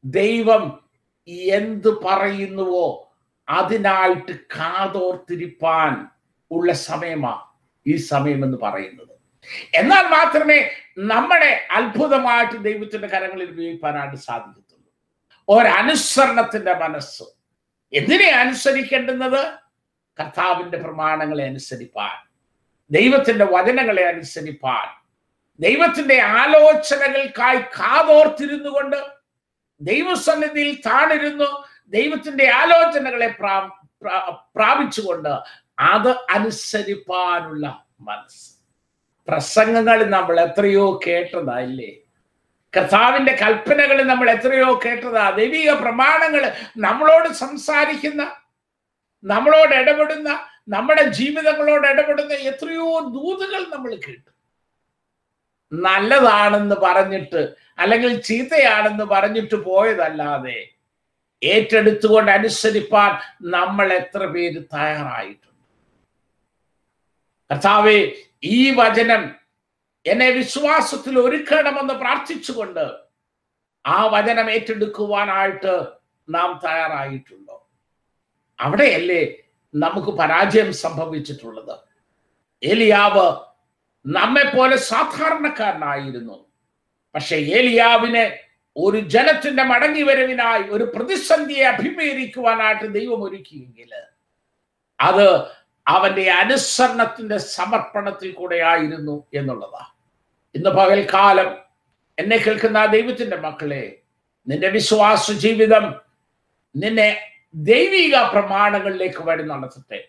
ദൈവം എന്ത് പറയുന്നുവോ അതിനായിട്ട് കാതോർത്തിരിപ്പാൻ ഉള്ള സമയമാ ഈ സമയം എന്ന് പറയുന്നത്. എന്നാൽ മാത്രമേ നമ്മുടെ അത്ഭുതമായിട്ട് ദൈവത്തിന്റെ കരങ്ങളിൽ ഉപയോഗിക്കാനായിട്ട് സാധിക്കത്തുള്ളൂ. ഒരനുസരണത്തിന്റെ മനസ്സ്. എന്തിനെ അനുസരിക്കേണ്ടുന്നത്? കർത്താവിന്റെ പ്രമാണങ്ങളെ അനുസരിപ്പാൻ. ദൈവത്തിന്റെ വചനങ്ങളെ അനുസരിപ്പാൻ. ദൈവത്തിന്റെ ആലോചനകൾക്കായി കാതോർത്തിരുന്നു കൊണ്ട് ദൈവസന്നിധിയിൽ താണിരുന്നു ദൈവത്തിന്റെ ആലോചനകളെ പ്രാ പ്രാപിച്ചുകൊണ്ട് അത് അനുസരിപ്പാനുള്ള മനസ്സ്. പ്രസംഗങ്ങൾ നമ്മൾ എത്രയോ കേട്ടതാ ഇല്ലേ കർത്താവിന്റെ കൽപ്പനകൾ നമ്മൾ എത്രയോ കേട്ടതാ? ദൈവിക പ്രമാണങ്ങൾ നമ്മളോട് സംസാരിക്കുന്ന നമ്മളോട് ഇടപെടുന്ന നമ്മുടെ ജീവിതങ്ങളോട് ഇടപെടുന്ന എത്രയോ ദൂതുകൾ നമ്മൾ കേട്ടു. നല്ലതാണെന്ന് പറഞ്ഞിട്ട് അല്ലെങ്കിൽ ചീത്തയാണെന്ന് പറഞ്ഞിട്ട് പോയതല്ലാതെ ഏറ്റെടുത്തുകൊണ്ട് അനുസരിപ്പാൻ നമ്മൾ എത്ര പേര് തയ്യാറായിട്ടുണ്ട്. കർത്താവെ ഈ വചനം എന്നെ വിശ്വാസത്തിൽ ഒരുക്കണമെന്ന് പ്രാർത്ഥിച്ചുകൊണ്ട് ആ വചനം ഏറ്റെടുക്കുവാനായിട്ട് നാം തയ്യാറായിട്ടുണ്ടോ? അവിടെയല്ലേ നമുക്ക് പരാജയം സംഭവിച്ചിട്ടുള്ളത്. ഏലിയാവ് നമ്മെ പോലെ സാധാരണക്കാരനായിരുന്നു. പക്ഷെ ഏലിയാവിനെ ഒരു ജനത്തിന്റെ മടങ്ങി വരവിനായി ഒരു പ്രതിസന്ധിയെ അഭിമുഖീകരിക്കുവാനായിട്ട് ദൈവം ഒരുക്കിയെങ്കിൽ അത് അവന്റെ അനുസരണത്തിന്റെ സമർപ്പണത്തിൽ കൂടെ ആയിരുന്നു എന്നുള്ളതാ. ഇന്ന് പകൽക്കാലം എന്നെ കേൾക്കുന്ന ആ ദൈവത്തിന്റെ മക്കളെ നിന്റെ വിശ്വാസ ജീവിതം നിന്നെ ദൈവിക പ്രമാണങ്ങളിലേക്ക് വഴി നടത്തട്ടെ.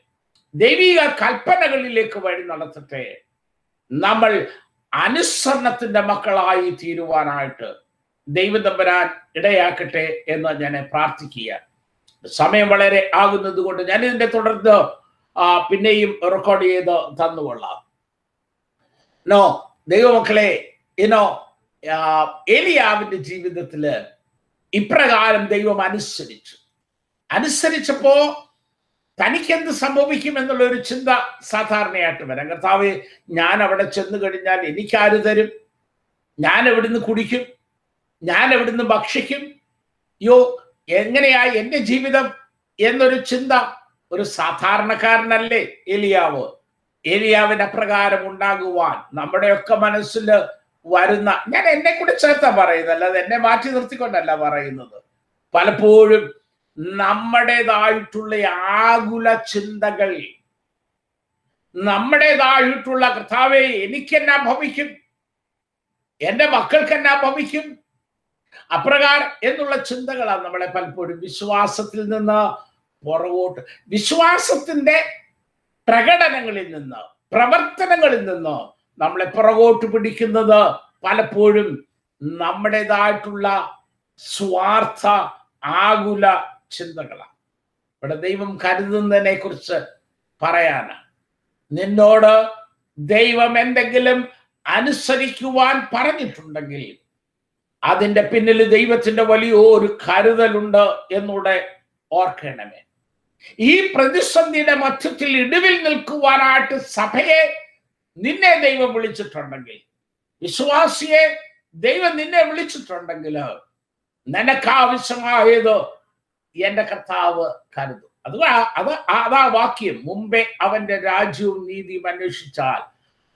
ദൈവിക കൽപ്പനകളിലേക്ക് വഴി നടത്തട്ടെ. നമ്മൾ അനുസരണത്തിന്റെ മക്കളായി തീരുവാനായിട്ട് ദൈവം വരാൻ ഇടയാക്കട്ടെ എന്ന് ഞാൻ പ്രാർത്ഥിക്കുക സമയം വളരെ ആകുന്നത് കൊണ്ട് ഞാൻ ഇതിന്റെ തുടർന്ന് പിന്നെയും റെക്കോർഡ് ചെയ്ത് തന്നുകൊള്ളാം. നോ ദൈവമക്കളെ ഇനോ ഏലിയാവിന്റെ ജീവിതത്തിൽ ഇപ്രകാരം ദൈവം അനുസരിച്ചു. അനുസരിച്ചപ്പോ തനിക്ക് എന്ത് സംഭവിക്കും എന്നുള്ള ഒരു ചിന്ത സാധാരണയായിട്ട് വരാം. കർത്താവ് ഞാൻ അവിടെ ചെന്ന് കഴിഞ്ഞാൽ എനിക്കാര് തരും? ഞാൻ എവിടുന്ന് കുടിക്കും? ഞാൻ എവിടുന്ന് ഭക്ഷിക്കും? യോ എങ്ങനെയാ എന്റെ ജീവിതം എന്നൊരു ചിന്ത ഒരു സാധാരണക്കാരനല്ലേ എലിയാവ്? ഏലിയാവിന് അപ്രകാരം ഉണ്ടാകുവാൻ നമ്മുടെയൊക്കെ മനസ്സിൽ വരുന്ന ഞാൻ എന്നെ കൂടി ചേർത്താ പറയുന്നത് അല്ലാതെ എന്നെ മാറ്റി നിർത്തിക്കൊണ്ടല്ല പറയുന്നത്. പലപ്പോഴും നമ്മുടേതായിട്ടുള്ള ആകുല ചിന്തകൾ നമ്മുടേതായിട്ടുള്ള കർത്താവെ എനിക്കെന്നാ ഭവിക്കും? എന്റെ മക്കൾക്ക് എന്നാ ഭവിക്കും? അപ്രകാരം എന്നുള്ള ചിന്തകളാണ് നമ്മളെ പലപ്പോഴും വിശ്വാസത്തിൽ നിന്ന് പുറകോട്ട്. വിശ്വാസത്തിന്റെ പ്രകടനങ്ങളിൽ നിന്ന് പ്രവർത്തനങ്ങളിൽ നിന്ന് നമ്മളെ പുറകോട്ട് പിടിക്കുന്നത് പലപ്പോഴും നമ്മുടേതായിട്ടുള്ള സ്വാർത്ഥ ആകുല ചിന്തകളാണ്. ഇവിടെ ദൈവം കരുതുന്നതിനെ കുറിച്ച് പറയാനാണ്. നിന്നോട് ദൈവം എന്തെങ്കിലും അനുസരിക്കുവാൻ പറഞ്ഞിട്ടുണ്ടെങ്കിൽ അതിന്റെ പിന്നിൽ ദൈവത്തിന്റെ വലിയൊരു കരുതലുണ്ട് എന്നൂടെ ഓർക്കണമേ. ഈ പ്രതിസന്ധിയുടെ മധ്യത്തിൽ ഇടിവിൽ നിൽക്കുവാനായിട്ട് സഭയെ നിന്നെ ദൈവം വിളിച്ചിട്ടുണ്ടെങ്കിൽ വിശ്വാസിയെ ദൈവം നിന്നെ വിളിച്ചിട്ടുണ്ടെങ്കിൽ നിനക്കാവശ്യമായതോ എന്റെ കർത്താവ് കരുതും. അത് അത് അതാ വാക്യം. മുമ്പേ അവന്റെ രാജ്യവും നീതിയും അന്വേഷിച്ചാൽ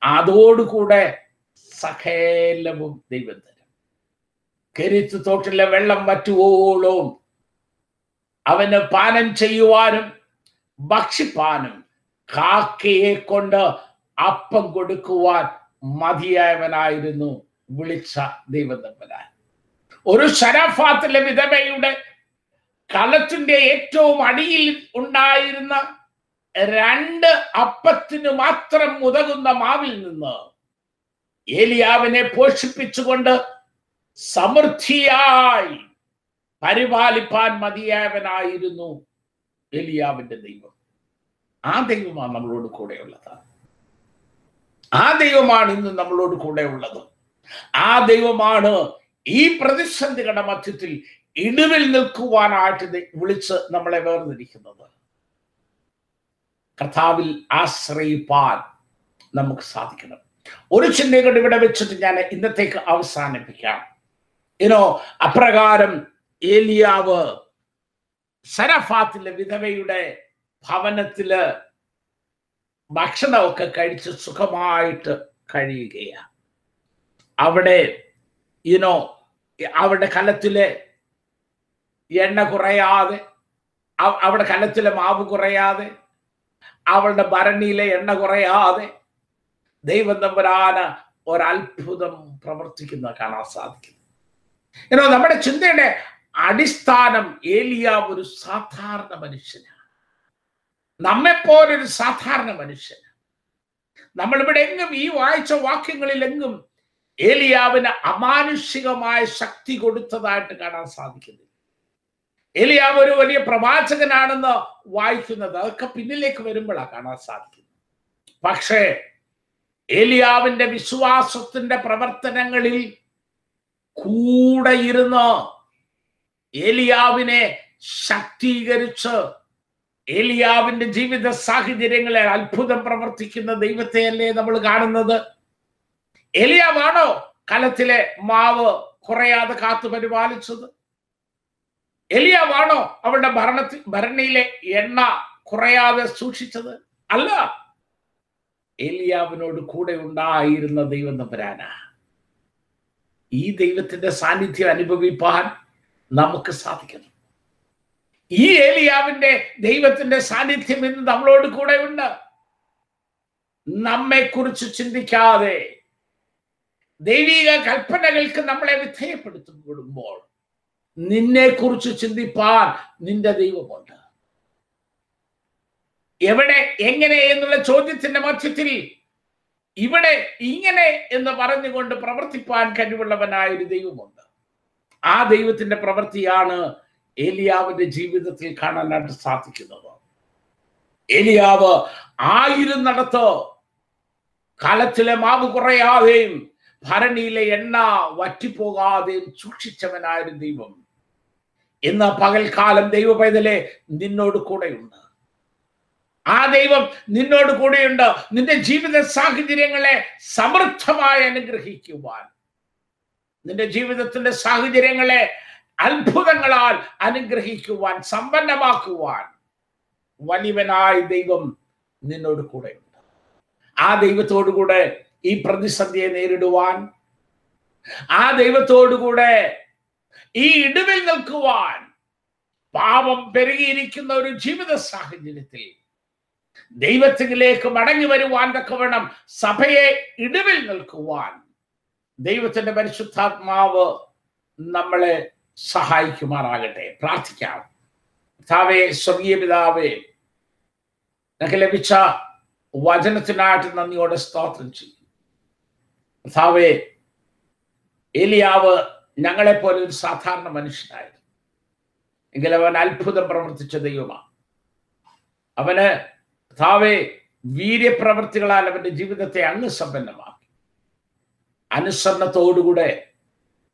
അതോടുകൂടെ സകലവും ദൈവം തരും. കരിത്തു തോട്ടിലെ വെള്ളം വറ്റുവോളവും അവന് പാനം ചെയ്യുവാനും ഭക്ഷിപ്പാനും കാക്കയെ കൊണ്ട് അപ്പം കൊടുക്കുവാൻ മതിയായവനായിരുന്നു വിളിച്ച ദൈവം ഒരു ശരഫാത്തിലെ വിധവയുടെ കളത്തിന്റെ ഏറ്റവും അടിയിൽ ഉണ്ടായിരുന്ന രണ്ട് അപ്പത്തിന് മാത്രം ഉതകുന്ന മാവിൽ നിന്ന് ഏലിയാവിനെ പോഷിപ്പിച്ചുകൊണ്ട് സമൃദ്ധിയായി പരിപാലിപ്പാൻ മതിയായവനായിരുന്നു എലിയാവിന്റെ ദൈവം. ആ ദൈവമാണ് നമ്മളോട് കൂടെയുള്ളത്. ആ ദൈവമാണ് ഇന്ന് നമ്മളോട് കൂടെ ഉള്ളത് ആ ദൈവമാണ് ഈ പ്രതിസന്ധികളുടെ മധ്യത്തിൽ ഇടിവിൽ നിൽക്കുവാനായിട്ട് വിളിച്ച് നമ്മളെ വേർതിരിക്കുന്നത്. കർത്താവിൽ ആശ്രയിപ്പാൻ നമുക്ക് സാധിക്കണം. ഒരു ചിന്തയും ഇവിടെ വെച്ചിട്ട് ഞാൻ ഇന്നത്തേക്ക് അവസാനിപ്പിക്കാം. ഇനോ അപ്രകാരം ഏലിയാവ് സരഫാത്തിലെ വിധവയുടെ ഭവനത്തിൽ ഭക്ഷണമൊക്കെ കഴിച്ച് സുഖമായിട്ട് കഴിയുകയാണ് അവിടെ ഇനോ അവരുടെ കലത്തിലെ എണ്ണ കുറയാതെ അവ- അവിടെ കലത്തിലെ മാവ് കുറയാതെ അവളുടെ ഭരണിയിലെ എണ്ണ കുറയാതെ ദൈവം തമ്പുരാന ഒരത്ഭുതം പ്രവർത്തിക്കുന്ന കാണാൻ സാധിക്കുന്നു. എന്നോ നമ്മുടെ ചിന്തയുടെ അടിസ്ഥാനം ഏലിയാവ് ഒരു സാധാരണ മനുഷ്യനാണ്. നമ്മെപ്പോലൊരു സാധാരണ മനുഷ്യൻ. നമ്മളിവിടെ എങ്ങും ഈ വായിച്ച വാക്യങ്ങളിൽ എങ്ങും ഏലിയാവിന് അമാനുഷികമായ ശക്തി കൊടുത്തതായിട്ട് കാണാൻ സാധിക്കുന്നില്ല. ഏലിയാവ് ഒരു വലിയ പ്രവാചകനാണെന്ന് വായിക്കുന്നത് അതൊക്കെ പിന്നിലേക്ക് വരുമ്പോഴാണ് കാണാൻ സാധിക്കുന്നത്. പക്ഷേ ഏലിയാവിന്റെ വിശ്വാസത്തിന്റെ പ്രവർത്തനങ്ങളിൽ കൂടെ ഇരുന്ന് ഏലിയാവിനെ ശക്തീകരിച്ച് ഏലിയാവിന്റെ ജീവിത സാഹചര്യങ്ങളെ അത്ഭുതം പ്രവർത്തിക്കുന്ന ദൈവത്തെയല്ലേ നമ്മൾ കാണുന്നത്? ഏലിയാവാണോ കലത്തിലെ മാവ് കുറയാതെ കാത്തു പരിപാലിച്ചത്? എലിയാവാണോ അവരുടെ ഭരണത്തിൽ ഭരണിയിലെ എണ്ണ കുറയാതെ സൂക്ഷിച്ചത്? അല്ല. എലിയാവിനോട് കൂടെ ഉണ്ടായിരുന്ന ദൈവം തമ്പരാനാ. ഈ ദൈവത്തിന്റെ സാന്നിധ്യം അനുഭവിപ്പാൻ നമുക്ക് സാധിക്കണം. ഈ ഏലിയാവിന്റെ ദൈവത്തിന്റെ സാന്നിധ്യം ഇന്ന് നമ്മളോട് കൂടെ ഉണ്ട് നമ്മെ കുറിച്ച് ചിന്തിക്കാതെ ദൈവിക കൽപ്പനകൾക്ക് നമ്മളെ വിധേയപ്പെടുത്തപ്പെടുമ്പോൾ നിന്നെ കുറിച്ച് ചിന്തിപ്പാൻ നിന്റെ ദൈവമുണ്ട്. എവിടെ എങ്ങനെ എന്നുള്ള ചോദ്യത്തിന്റെ മധ്യത്തിൽ ഇവിടെ ഇങ്ങനെ എന്ന് പറഞ്ഞുകൊണ്ട് പ്രവർത്തിപ്പാൻ കഴിവുള്ളവനായ ഒരു ദൈവമുണ്ട്. ആ ദൈവത്തിന്റെ പ്രവൃത്തിയാണ് ഏലിയാവിന്റെ ജീവിതത്തിൽ കാണാനായിട്ട് സാധിക്കുന്നത്. ഏലിയാവ് ആയിരുന്നിടത്ത് കാലത്തിലെ മാവ് കുറയാതെയും ഭരണിയിലെ എണ്ണ വറ്റിപ്പോകാതെയും സൂക്ഷിച്ചവനായ ഒരു ദൈവം. ഇന്ന് പകൽക്കാലം ദൈവ പൈതലെ നിന്നോട് കൂടെയുണ്ട്. ആ ദൈവം നിന്നോട് കൂടെയുണ്ട്. നിന്റെ ജീവിത സാഹചര്യങ്ങളെ സമൃദ്ധമായി അനുഗ്രഹിക്കുവാൻ. നിന്റെ ജീവിതത്തിന്റെ സാഹചര്യങ്ങളെ അത്ഭുതങ്ങളാൽ അനുഗ്രഹിക്കുവാൻ സമ്പന്നമാക്കുവാൻ വലിയവനായ ദൈവം നിന്നോട് കൂടെയുണ്ട് ആ ദൈവത്തോടു കൂടെ ഈ പ്രതിസന്ധിയെ നേരിടുവാൻ ആ ദൈവത്തോടുകൂടെ ഈ ഇടിവിൽ നിൽക്കുവാൻ പാപം പെരുകിയിരിക്കുന്ന ഒരു ജീവിത സാഹചര്യത്തിൽ ദൈവത്തിലേക്ക് മടങ്ങി വരുവാൻ തക്കവണ്ണം സഭയെ ഇടിവിൽ നിൽക്കുവാൻ ദൈവത്തിന്റെ പരിശുദ്ധാത്മാവ് നമ്മളെ സഹായിക്കുമാറാകട്ടെ. പ്രാർത്ഥിക്കാം. പിതാവേ സ്വർഗീയ പിതാവേ ഞങ്ങൾക്ക് ലഭിച്ച വചനത്തിനായിട്ട് നന്ദിയോടെ സ്തോത്രം ചെയ്യും. പിതാവേ ഏലിയാവ് ഞങ്ങളെപ്പോലെ ഒരു സാധാരണ മനുഷ്യനായിരുന്നു. എങ്കിൽ അവൻ അത്ഭുതം പ്രവർത്തിച്ച ദൈവമാണ്. അവന് കർത്താവെ വീര്യപ്രവൃത്തികളാൽ അവന്റെ ജീവിതത്തെ അങ്ങ് സമ്പന്നമാക്കി അനുസരണത്തോടുകൂടെ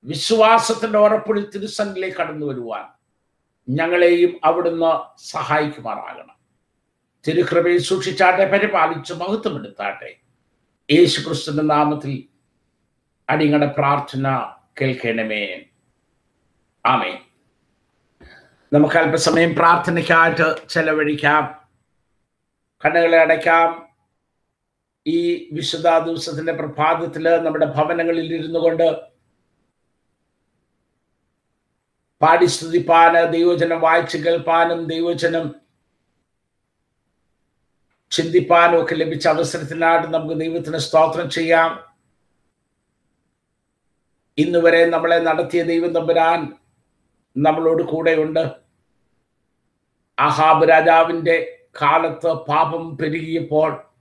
വിശ്വാസത്തിന്റെ ഉറപ്പിൽ തിരുസന്നിലേക്ക് കടന്നു വരുവാൻ ഞങ്ങളെയും അവിടുന്ന് സഹായിക്കുമാറാകണം. തിരുകൃപയിൽ സൂക്ഷിച്ചാട്ടെ പരിപാലിച്ച് മഹത്വമെടുത്താട്ടെ. യേശു ക്രിസ്തുവിന്റെ നാമത്തിൽ അടിങ്ങളുടെ പ്രാർത്ഥന കേൾക്കണമേ. ആമേ നമുക്ക് അല്പസമയം പ്രാർത്ഥനയ്ക്കായിട്ട് ചെലവഴിക്കാം. കണ്ണുകളെ അടയ്ക്കാം. ഈ വിശുദ്ധ ദിവസത്തിന്റെ പ്രഭാതത്തിൽ നമ്മുടെ ഭവനങ്ങളിൽ ഇരുന്നു കൊണ്ട് പാടി സ്തുതിപ്പാന് ദൈവചനം വായിച്ചു കേൾപ്പാനും ദൈവചനം ചിന്തിപ്പാനും ഒക്കെ ലഭിച്ച അവസരത്തിനായിട്ട് നമുക്ക് ദൈവത്തിന് സ്തോത്രം ചെയ്യാം. ഇന്ന് വരെ നമ്മളെ നടത്തിയ ദൈവം തമ്പുരാൻ നമ്മളോട് കൂടെയുണ്ട്. അഹാബ് രാജാവിന്റെ കാലത്ത് പാപം പെരുകിയപ്പോൾ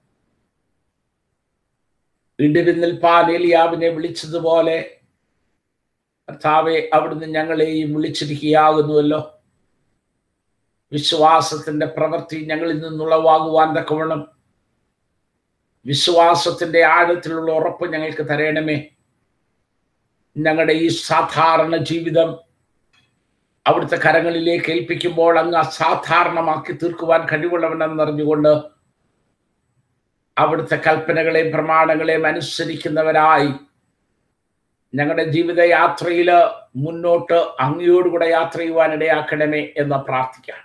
ഇടിവിന്നിൽപ്പാൻ ഏലിയാവിനെ വിളിച്ചതുപോലെ. കർത്താവെ അവിടുന്ന് ഞങ്ങളെയും വിളിച്ചിരിക്കുകയാകുന്നുവല്ലോ. വിശ്വാസത്തിന്റെ പ്രവൃത്തി ഞങ്ങളിൽ നിന്നുളവാകുവാൻ തക്കവണ്ണം. വിശ്വാസത്തിന്റെ ആഴത്തിലുള്ള ഉറപ്പ് ഞങ്ങൾക്ക് തരയണമേ ഞങ്ങളുടെ ഈ സാധാരണ ജീവിതം അവിടുത്തെ കരങ്ങളിലേക്ക് ഏൽപ്പിക്കുമ്പോൾ അങ്ങ് അസാധാരണമാക്കി തീർക്കുവാൻ കഴിവുള്ളവനെന്നറിഞ്ഞുകൊണ്ട് അവിടുത്തെ കൽപ്പനകളെയും പ്രമാണങ്ങളെയും അനുസരിക്കുന്നവരായി ഞങ്ങളുടെ ജീവിതയാത്രയിൽ മുന്നോട്ട് അങ്ങയോടുകൂടെ യാത്ര ചെയ്യുവാൻ ഇടയാക്കണമേ എന്ന് പ്രാർത്ഥിക്കാം.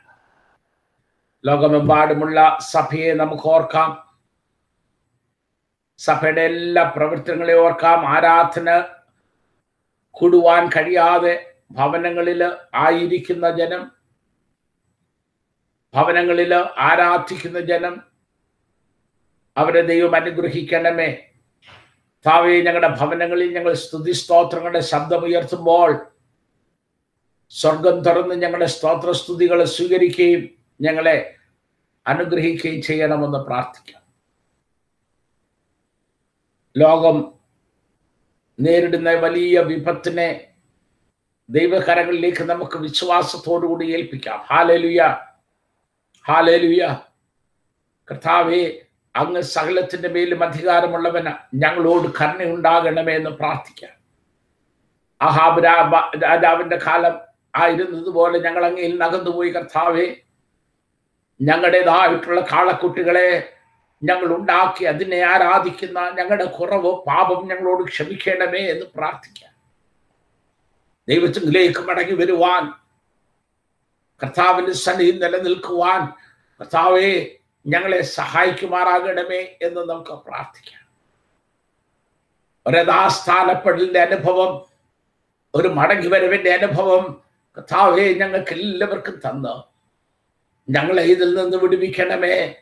ലോകമെമ്പാടുമുള്ള സഭയെ നമുക്ക് ഓർക്കാം. സഭയുടെ എല്ലാ പ്രവർത്തനങ്ങളെ ഓർക്കാം. ആരാധന കൂടുവാൻ കഴിയാതെ ഭവനങ്ങളിൽ ആയിരിക്കുന്ന ജനം ഭവനങ്ങളിൽ ആരാധിക്കുന്ന ജനം അവരെ ദൈവം അനുഗ്രഹിക്കണമേ. താവേ ഞങ്ങളുടെ ഭവനങ്ങളിൽ ഞങ്ങൾ സ്തുതി സ്തോത്രങ്ങളുടെ ശബ്ദമുയർത്തുമ്പോൾ സ്വർഗം തുറന്ന് ഞങ്ങളുടെ സ്തോത്ര സ്തുതികളെ സ്വീകരിക്കുകയും ഞങ്ങളെ അനുഗ്രഹിക്കുകയും ചെയ്യണമെന്ന് പ്രാർത്ഥിക്കാം. ലോകം നേരിടുന്ന വലിയ വിപത്തിനെ ദൈവകരങ്ങളിലേക്ക് നമുക്ക് വിശ്വാസത്തോടുകൂടി ഏൽപ്പിക്കാം. ഹാലലുയ. ഹാലലുയ. കർത്താവെ അങ്ങ് സകലത്തിന്റെ മേലും അധികാരമുള്ളവന ഞങ്ങളോട് കരുണയുണ്ടാകണമേ എന്ന് പ്രാർത്ഥിക്കാം. അഹാബ് രാജാവിന്റെ കാലം ആയിരുന്നതുപോലെ ഞങ്ങൾ അങ്ങയിൽ നകന്നുപോയി കർത്താവെ. ഞങ്ങളുടേതായിട്ടുള്ള കാളക്കുട്ടികളെ ഞങ്ങൾ ഉണ്ടാക്കി അതിനെ ആരാധിക്കുന്ന ഞങ്ങളുടെ കുറവ് പാപം ഞങ്ങളോട് ക്ഷമിക്കണമേ എന്ന് പ്രാർത്ഥിക്കാം. ദൈവത്തിലേക്ക് മടങ്ങി വരുവാൻ കർത്താവിന്റെ സന്നിധി നിലനിൽക്കുവാൻ കർത്താവെ ഞങ്ങളെ സഹായിക്കുമാറാകണമേ എന്ന് നമുക്ക് പ്രാർത്ഥിക്കാം. ഒരു അനുഭവം ഒരു മടങ്ങി വരവിന്റെ അനുഭവം കഥാവെ ഞങ്ങൾക്ക് എല്ലാവർക്കും തന്ന്. ഞങ്ങളെ ഇതിൽ നിന്ന് വിടുവിക്കണമേ.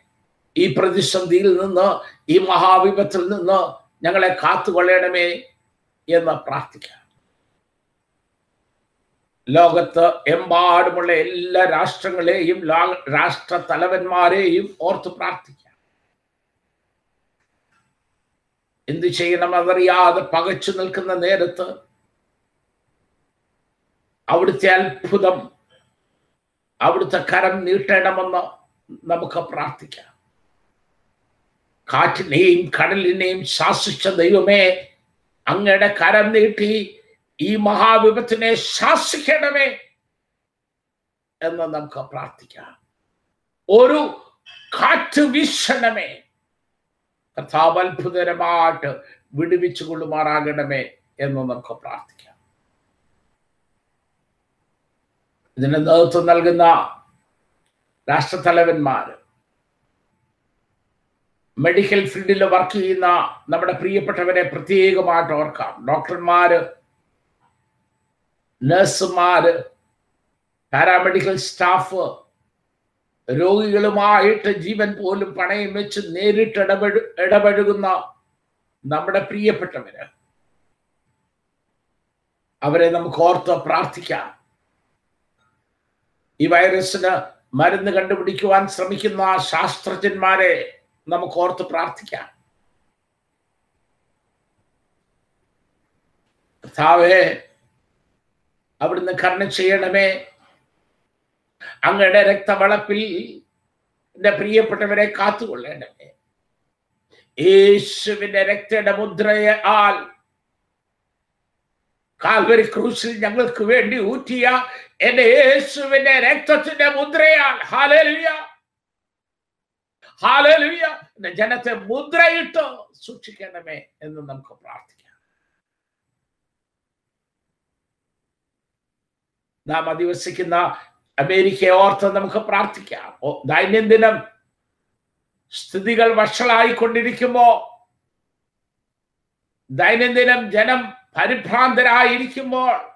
ഈ പ്രതിസന്ധിയിൽ നിന്ന് ഈ മഹാവിപത്തിൽ നിന്ന് ഞങ്ങളെ കാത്തുകൊള്ളണമേ എന്ന് പ്രാർത്ഥിക്കാം. ലോകത്ത് എമ്പാടുമുള്ള എല്ലാ രാഷ്ട്രങ്ങളെയും രാഷ്ട്ര തലവന്മാരെയും ഓർത്ത് പ്രാർത്ഥിക്കാം. എന്തു ചെയ്യണമെന്നറിയാതെ പകച്ചു നിൽക്കുന്ന നേരത്ത് അവിടുത്തെ അത്ഭുതം അവിടുത്തെ കരം നീട്ടണമെന്ന് നമുക്ക് പ്രാർത്ഥിക്കാം. കാറ്റിനെയും കടലിനെയും ശാസിച്ച ദൈവമേ അങ്ങയുടെ കരം നീട്ടി ഈ മഹാവിപത്തിനെ ശാസിക്കണമേ എന്ന് നമുക്ക് പ്രാർത്ഥിക്കാം. ഒരു കാറ്റ് വീശണമേ. കർത്താവ് അത്ഭുതകരമായിട്ട് വിടുവിച്ചു കൊള്ളുമാറാകണമേ എന്ന് നമുക്ക് പ്രാർത്ഥിക്കാം. ഇതിന് നേതൃത്വം നൽകുന്ന രാഷ്ട്രത്തലവന്മാര് മെഡിക്കൽ ഫീൽഡിൽ വർക്ക് ചെയ്യുന്ന നമ്മുടെ പ്രിയപ്പെട്ടവരെ പ്രത്യേകമായിട്ട് ഓർക്കാം. ഡോക്ടർമാര് നഴ്സുമാര് പാരാമെഡിക്കൽ സ്റ്റാഫ് രോഗികളുമായിട്ട് ജീവൻ പോലും പണയം വെച്ച് നേരിട്ട് ഇടപെടു ഇടപഴകുന്ന നമ്മുടെ പ്രിയപ്പെട്ടവര് അവരെ നമുക്ക് ഓർത്ത് പ്രാർത്ഥിക്കാം. ഈ വൈറസിന് മരുന്ന് കണ്ടുപിടിക്കുവാൻ ശ്രമിക്കുന്ന ശാസ്ത്രജ്ഞന്മാരെ നമുക്ക് ഓർത്ത് പ്രാർത്ഥിക്കാം. കർത്താവേ അവിടുന്ന് കരുണ ചെയ്യണമേ. അങ്ങയുടെ രക്തവളപ്പിൽ എന്റെ പ്രിയപ്പെട്ടവരെ കാത്തുകൊള്ളണമേ. യേശുവിന്റെ രക്തയുടെ മുദ്രയാൽ കാൽവരി ക്രൂശിൽ ഞങ്ങൾക്ക് വേണ്ടി ഊറ്റിയ എന്റെ യേശുവിന്റെ രക്തത്തിന്റെ മുദ്രയാൽ. ഹാലലുയ ഹാലലുയ ജനത്തെ മുദ്രയിട്ട് സൂക്ഷിക്കണമേ എന്ന് നമുക്ക് പ്രാർത്ഥിക്കാം. നാം അധിവസിക്കുന്ന അമേരിക്കയെ ഓർത്ത് നമുക്ക് പ്രാർത്ഥിക്കാം. ദൈനംദിനം സ്ഥിതികൾ വഷളായിക്കൊണ്ടിരിക്കുമ്പോ ദൈനംദിനം ജനം പരിഭ്രാന്തരായിരിക്കുമ്പോൾ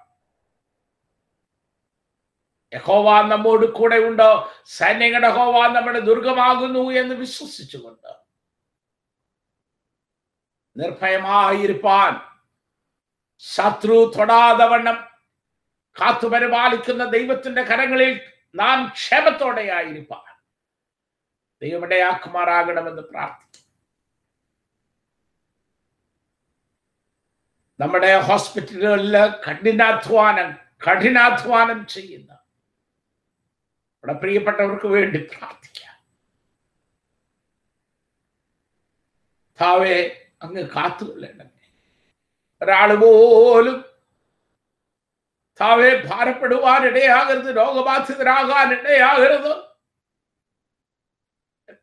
യഹോവ നമ്മോട് കൂടെ ഉണ്ടോ. സൈന്യങ്ങളുടെ ഹോവ നമ്മുടെ ദുർഗമാകുന്നു എന്ന് വിശ്വസിച്ചുകൊണ്ട് നിർഭയമായിരിക്കാൻ ശത്രു തൊടാതെ വണ്ണം കാത്തുപരിപാലിക്കുന്ന ദൈവത്തിന്റെ കരങ്ങളിൽ നാം ക്ഷേമത്തോടെയായിരിക്കാൻ ദൈവമിടയാക്കുമാറാകണമെന്ന് പ്രാർത്ഥിക്കും നമ്മുടെ ഹോസ്പിറ്റലുകളിൽ കഠിനാധ്വാനം കഠിനാധ്വാനം ചെയ്യുന്ന നമ്മുടെ പ്രിയപ്പെട്ടവർക്ക് വേണ്ടി പ്രാർത്ഥിക്കാം. താവേ അങ്ങ് കാത്തുകൊള്ളണമേ. ഒരാൾ പോലും താവെ ഭാരപ്പെടുവാൻ ഇടയാകരുത് രോഗബാധിതരാകാൻ ഇടയാകരുത്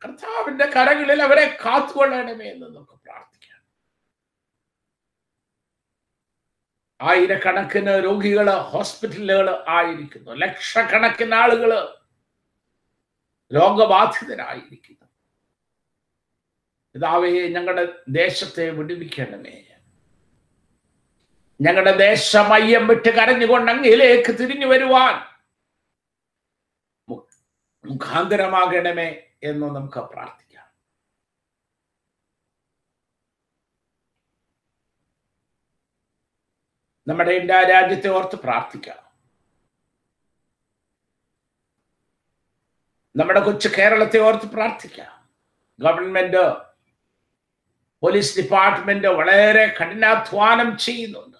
കർത്താവിന്റെ കരങ്ങളിൽ അവരെ കാത്തുകൊള്ളണമേ എന്ന് നമുക്ക് പ്രാർത്ഥിക്കാം. ആയിരക്കണക്കിന് രോഗികൾ ഹോസ്പിറ്റലുകൾ ആയിരിക്കുന്നു ലക്ഷക്കണക്കിന് ആളുകൾ രോഗബാധിതരായിരിക്കുന്നു. പിതാവേ ഞങ്ങളുടെ ദേശത്തെ വിടുവിക്കണമേ. ഞങ്ങളുടെ ദേശമയ്യം വിട്ട് കരഞ്ഞുകൊണ്ട് അങ്ങിലേക്ക് തിരിഞ്ഞു വരുവാൻ മുഖാന്തരമാകണമേ എന്ന് നമുക്ക് പ്രാർത്ഥിക്കാം. നമ്മുടെ ഇന്ത്യ രാജ്യത്തെ ഓർത്ത് പ്രാർത്ഥിക്കാം. നമ്മുടെ കൊച്ചു കേരളത്തെ ഓർത്ത് പ്രാർത്ഥിക്കാം. ഗവൺമെന്റ് പോലീസ് ഡിപ്പാർട്ട്മെന്റ് വളരെ കഠിനാധ്വാനം ചെയ്യുന്നുണ്ട്.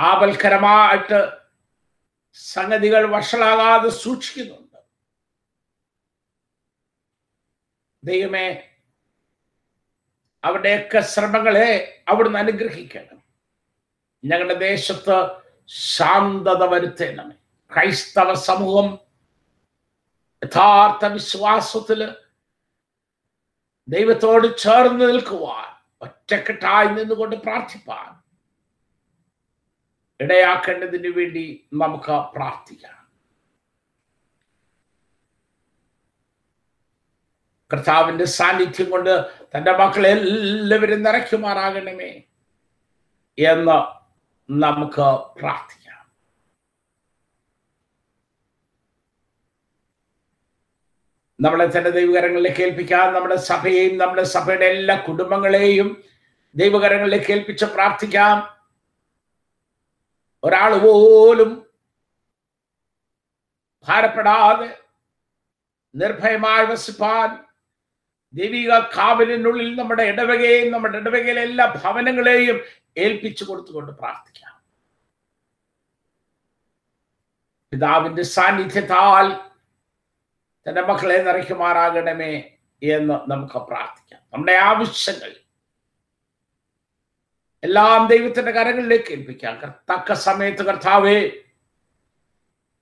ആപൽക്കരമായിട്ട് സംഗതികൾ വഷളാകാതെ സൂക്ഷിക്കുന്നുണ്ട്. ദൈവമേ അവിടെയൊക്കെ ശ്രമങ്ങളെ അവിടുന്ന് അനുഗ്രഹിക്കണം. ഞങ്ങളുടെ ദേശത്ത് ശാന്തത വരുത്തണമേ. ക്രൈസ്തവ സമൂഹം യഥാർത്ഥ വിശ്വാസത്തിൽ ദൈവത്തോട് ചേർന്ന് നിൽക്കുവാൻ ഒറ്റക്കെട്ടായി നിന്നുകൊണ്ട് പ്രാർത്ഥിപ്പാൻ ഇടയാക്കേണ്ടതിന് വേണ്ടി നമുക്ക് പ്രാർത്ഥിക്കാം കർത്താവിന്റെ സാന്നിധ്യം കൊണ്ട് തന്റെ മക്കളെ എല്ലാവരും നിറയ്ക്കുമാറാകണമേ എന്ന് നമുക്ക് പ്രാർത്ഥിക്കാം. നമ്മളെ തന്നെ ദൈവകരങ്ങളിലേക്ക് ഏൽപ്പിക്കാം. നമ്മുടെ സഭയെയും നമ്മുടെ സഭയുടെ എല്ലാ കുടുംബങ്ങളെയും ദൈവകരങ്ങളിലേക്ക് ഏൽപ്പിച്ച് പ്രാർത്ഥിക്കാം. ഒരാൾ പോലും ഭാരപ്പെടാതെ നിർഭയമായി വസിപ്പാൻ ദൈവിക കാവലിനുള്ളിൽ നമ്മുടെ ഇടവകയെയും നമ്മുടെ ഇടവകയിലെ എല്ലാ ഭവനങ്ങളെയും ഏൽപ്പിച്ചു കൊടുത്തുകൊണ്ട് പ്രാർത്ഥിക്കാം. പിതാവിന്റെ സാന്നിധ്യത്താൽ തന്റെ മക്കളെ നിറയ്ക്കുമാറാകണമേ എന്ന് നമുക്ക് പ്രാർത്ഥിക്കാം. നമ്മുടെ ആവശ്യങ്ങൾ എല്ലാം ദൈവത്തിന്റെ കരങ്ങളിലേക്ക് ഏൽപ്പിക്കാം. തക്ക സമയത്ത് കർത്താവേ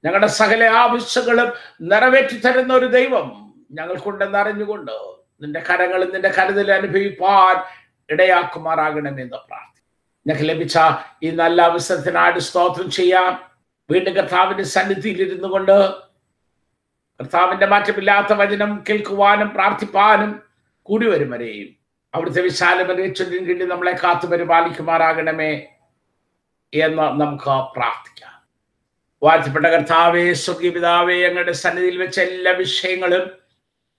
ഞങ്ങളുടെ സകല ആവശ്യങ്ങളും നിറവേറ്റി തരുന്ന ഒരു ദൈവം ഞങ്ങൾക്കുണ്ടെന്ന് അറിഞ്ഞുകൊണ്ട് നിന്റെ കരങ്ങളും നിന്റെ കരുതൽ അനുഭവിപ്പാൻ ഇടയാക്കുമാറാകണമെന്ന് പ്രാർത്ഥന ഞങ്ങൾക്ക് ലഭിച്ച ഈ നല്ല അവസരത്തിനായിട്ട് സ്തോത്രം ചെയ്യാം. വീണ്ടും കർത്താവിന്റെ സന്നിധിയിൽ ഇരുന്നു കൊണ്ട് കർത്താവിന്റെ മാറ്റമില്ലാത്ത വചനം കേൾക്കുവാനും പ്രാർത്ഥിപ്പാനും കൂടി വരും വരെയും. അവിടുത്തെ വിശാലമരെ ചൊല്ലിൻ കീഴിൽ നമ്മളെ കാത്തു പരിപാലിക്കുമാറാകണമേ എന്ന് നമുക്ക് പ്രാർത്ഥിക്കാം. വാഴ്ത്തപ്പെട്ട കർത്താവേ സ്വർഗീയ പിതാവേ ഞങ്ങളുടെ സന്നിധിയിൽ വെച്ച എല്ലാ വിഷയങ്ങളും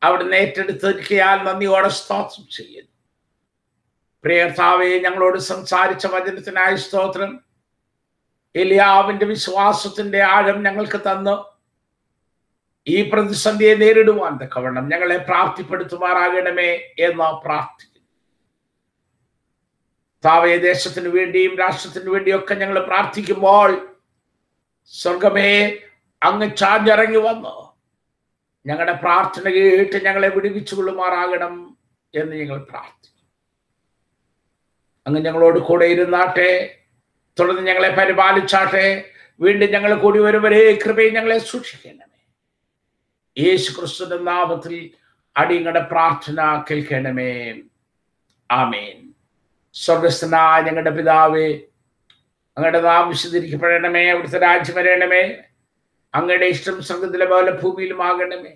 അവിടുന്ന് ഏറ്റെടുത്തിരിക്കയാൽ നന്ദിയോടെ സ്തോത്രം ചെയ്യുന്നു. പ്രിയർത്താവേ ഞങ്ങളോട് സംസാരിച്ച വചനത്തിനായ സ്തോത്രം. എലിയാവിന്റെ വിശ്വാസത്തിന്റെ ആഴം ഞങ്ങൾക്ക് തന്നു. ഈ പ്രതിസന്ധിയെ നേരിടുവാൻ തക്കവണ്ണം ഞങ്ങളെ പ്രാപ്തിപ്പെടുത്തുമാറാകണമേ എന്ന് പ്രാർത്ഥിക്കുന്നു. താവേ ദേശത്തിന് വേണ്ടിയും രാഷ്ട്രത്തിന് വേണ്ടിയൊക്കെ ഞങ്ങൾ പ്രാർത്ഥിക്കുമ്പോൾ സ്വർഗമേ അങ്ങ് ചാഞ്ഞിറങ്ങി വന്നു. ഞങ്ങളുടെ പ്രാർത്ഥന കേട്ട് ഞങ്ങളെ വിടുവിച്ചു കൊള്ളുമാറാകണം എന്ന് ഞങ്ങൾ പ്രാർത്ഥിക്കും. അങ്ങ് ഞങ്ങളോട് കൂടെ ഇരുന്നാട്ടെ തുടർന്ന് ഞങ്ങളെ പരിപാലിച്ചാട്ടെ വീണ്ടും ഞങ്ങൾ കൂടി വരുവരെ കൃപയും ഞങ്ങളെ സൂക്ഷിക്കണമേ. യേശു ക്രിസ്തുവിന്റെ നാമത്തിൽ അടിയങ്ങളുടെ പ്രാർത്ഥന കേൾക്കണമേ. ആമേൻ. സ്വർഗസ്ഥനായ ഞങ്ങളുടെ പിതാവേ അങ്ങയുടെ നാം വിശദീകരിക്കപ്പെടണമേ അവിടുത്തെ രാജ്യം വരണമേ. അങ്ങയുടെ ഇഷ്ടം സ്വർഗത്തിലെ പോലെ ഭൂമിയിലും ആകണമേ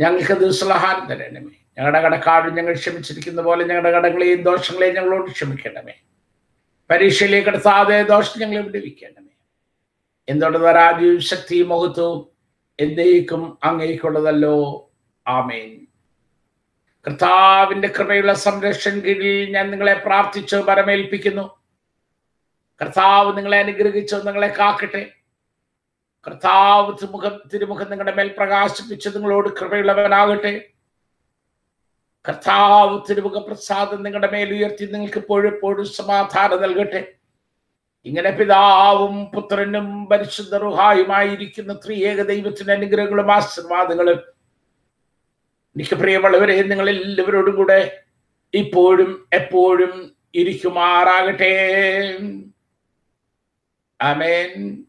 ഞങ്ങൾക്ക് ദിവസലാഹാരം തരണമേ. ഞങ്ങളുടെ കടക്കാടും ഞങ്ങൾ ക്ഷമിച്ചിരിക്കുന്ന പോലെ ഞങ്ങളുടെ കടകളെയും ദോഷങ്ങളെയും ഞങ്ങളോട് ക്ഷമിക്കണമേ. പരീക്ഷയിലേക്ക് എടുത്താതെ ദോഷം ഞങ്ങളെ വിടുവിക്കണമേ. എന്തുകൊണ്ട് രാജ്യവും ശക്തിയും മഹത്വവും എന്തേക്കും അങ്ങേക്കുള്ളതല്ലോ. ആമേൻ. കർത്താവിന്റെ കൃപയുള്ള സംരക്ഷണ കീഴിൽ ഞാൻ നിങ്ങളെ പ്രാർത്ഥിച്ചു പരമേൽപ്പിക്കുന്നു കർത്താവ് നിങ്ങളെ അനുഗ്രഹിച്ചു നിങ്ങളെ കാക്കട്ടെ. കർത്താവ് തിരുമുഖം തിരുമുഖം നിങ്ങളുടെ മേൽ പ്രകാശിപ്പിച്ച് നിങ്ങളോട് കൃപയുള്ളവനാകട്ടെ. കർത്താവ് തിരുമുഖ പ്രസാദം നിങ്ങളുടെ മേൽ ഉയർത്തി നിങ്ങൾക്ക് എപ്പോഴെപ്പോഴും സമാധാനം നൽകട്ടെ. ഇങ്ങനെ പിതാവും പുത്രനും പരിശുദ്ധ റുഹായുമായിരിക്കുന്ന ത്രിയേക ദൈവത്തിന്റെ അനുഗ്രഹങ്ങളും ആശീർവാദങ്ങളും എനിക്ക് പ്രിയമുള്ളവരെ നിങ്ങൾ എല്ലാവരോടും കൂടെ ഇപ്പോഴും എപ്പോഴും ഇരിക്കുമാറാകട്ടെ. ആമേൻ.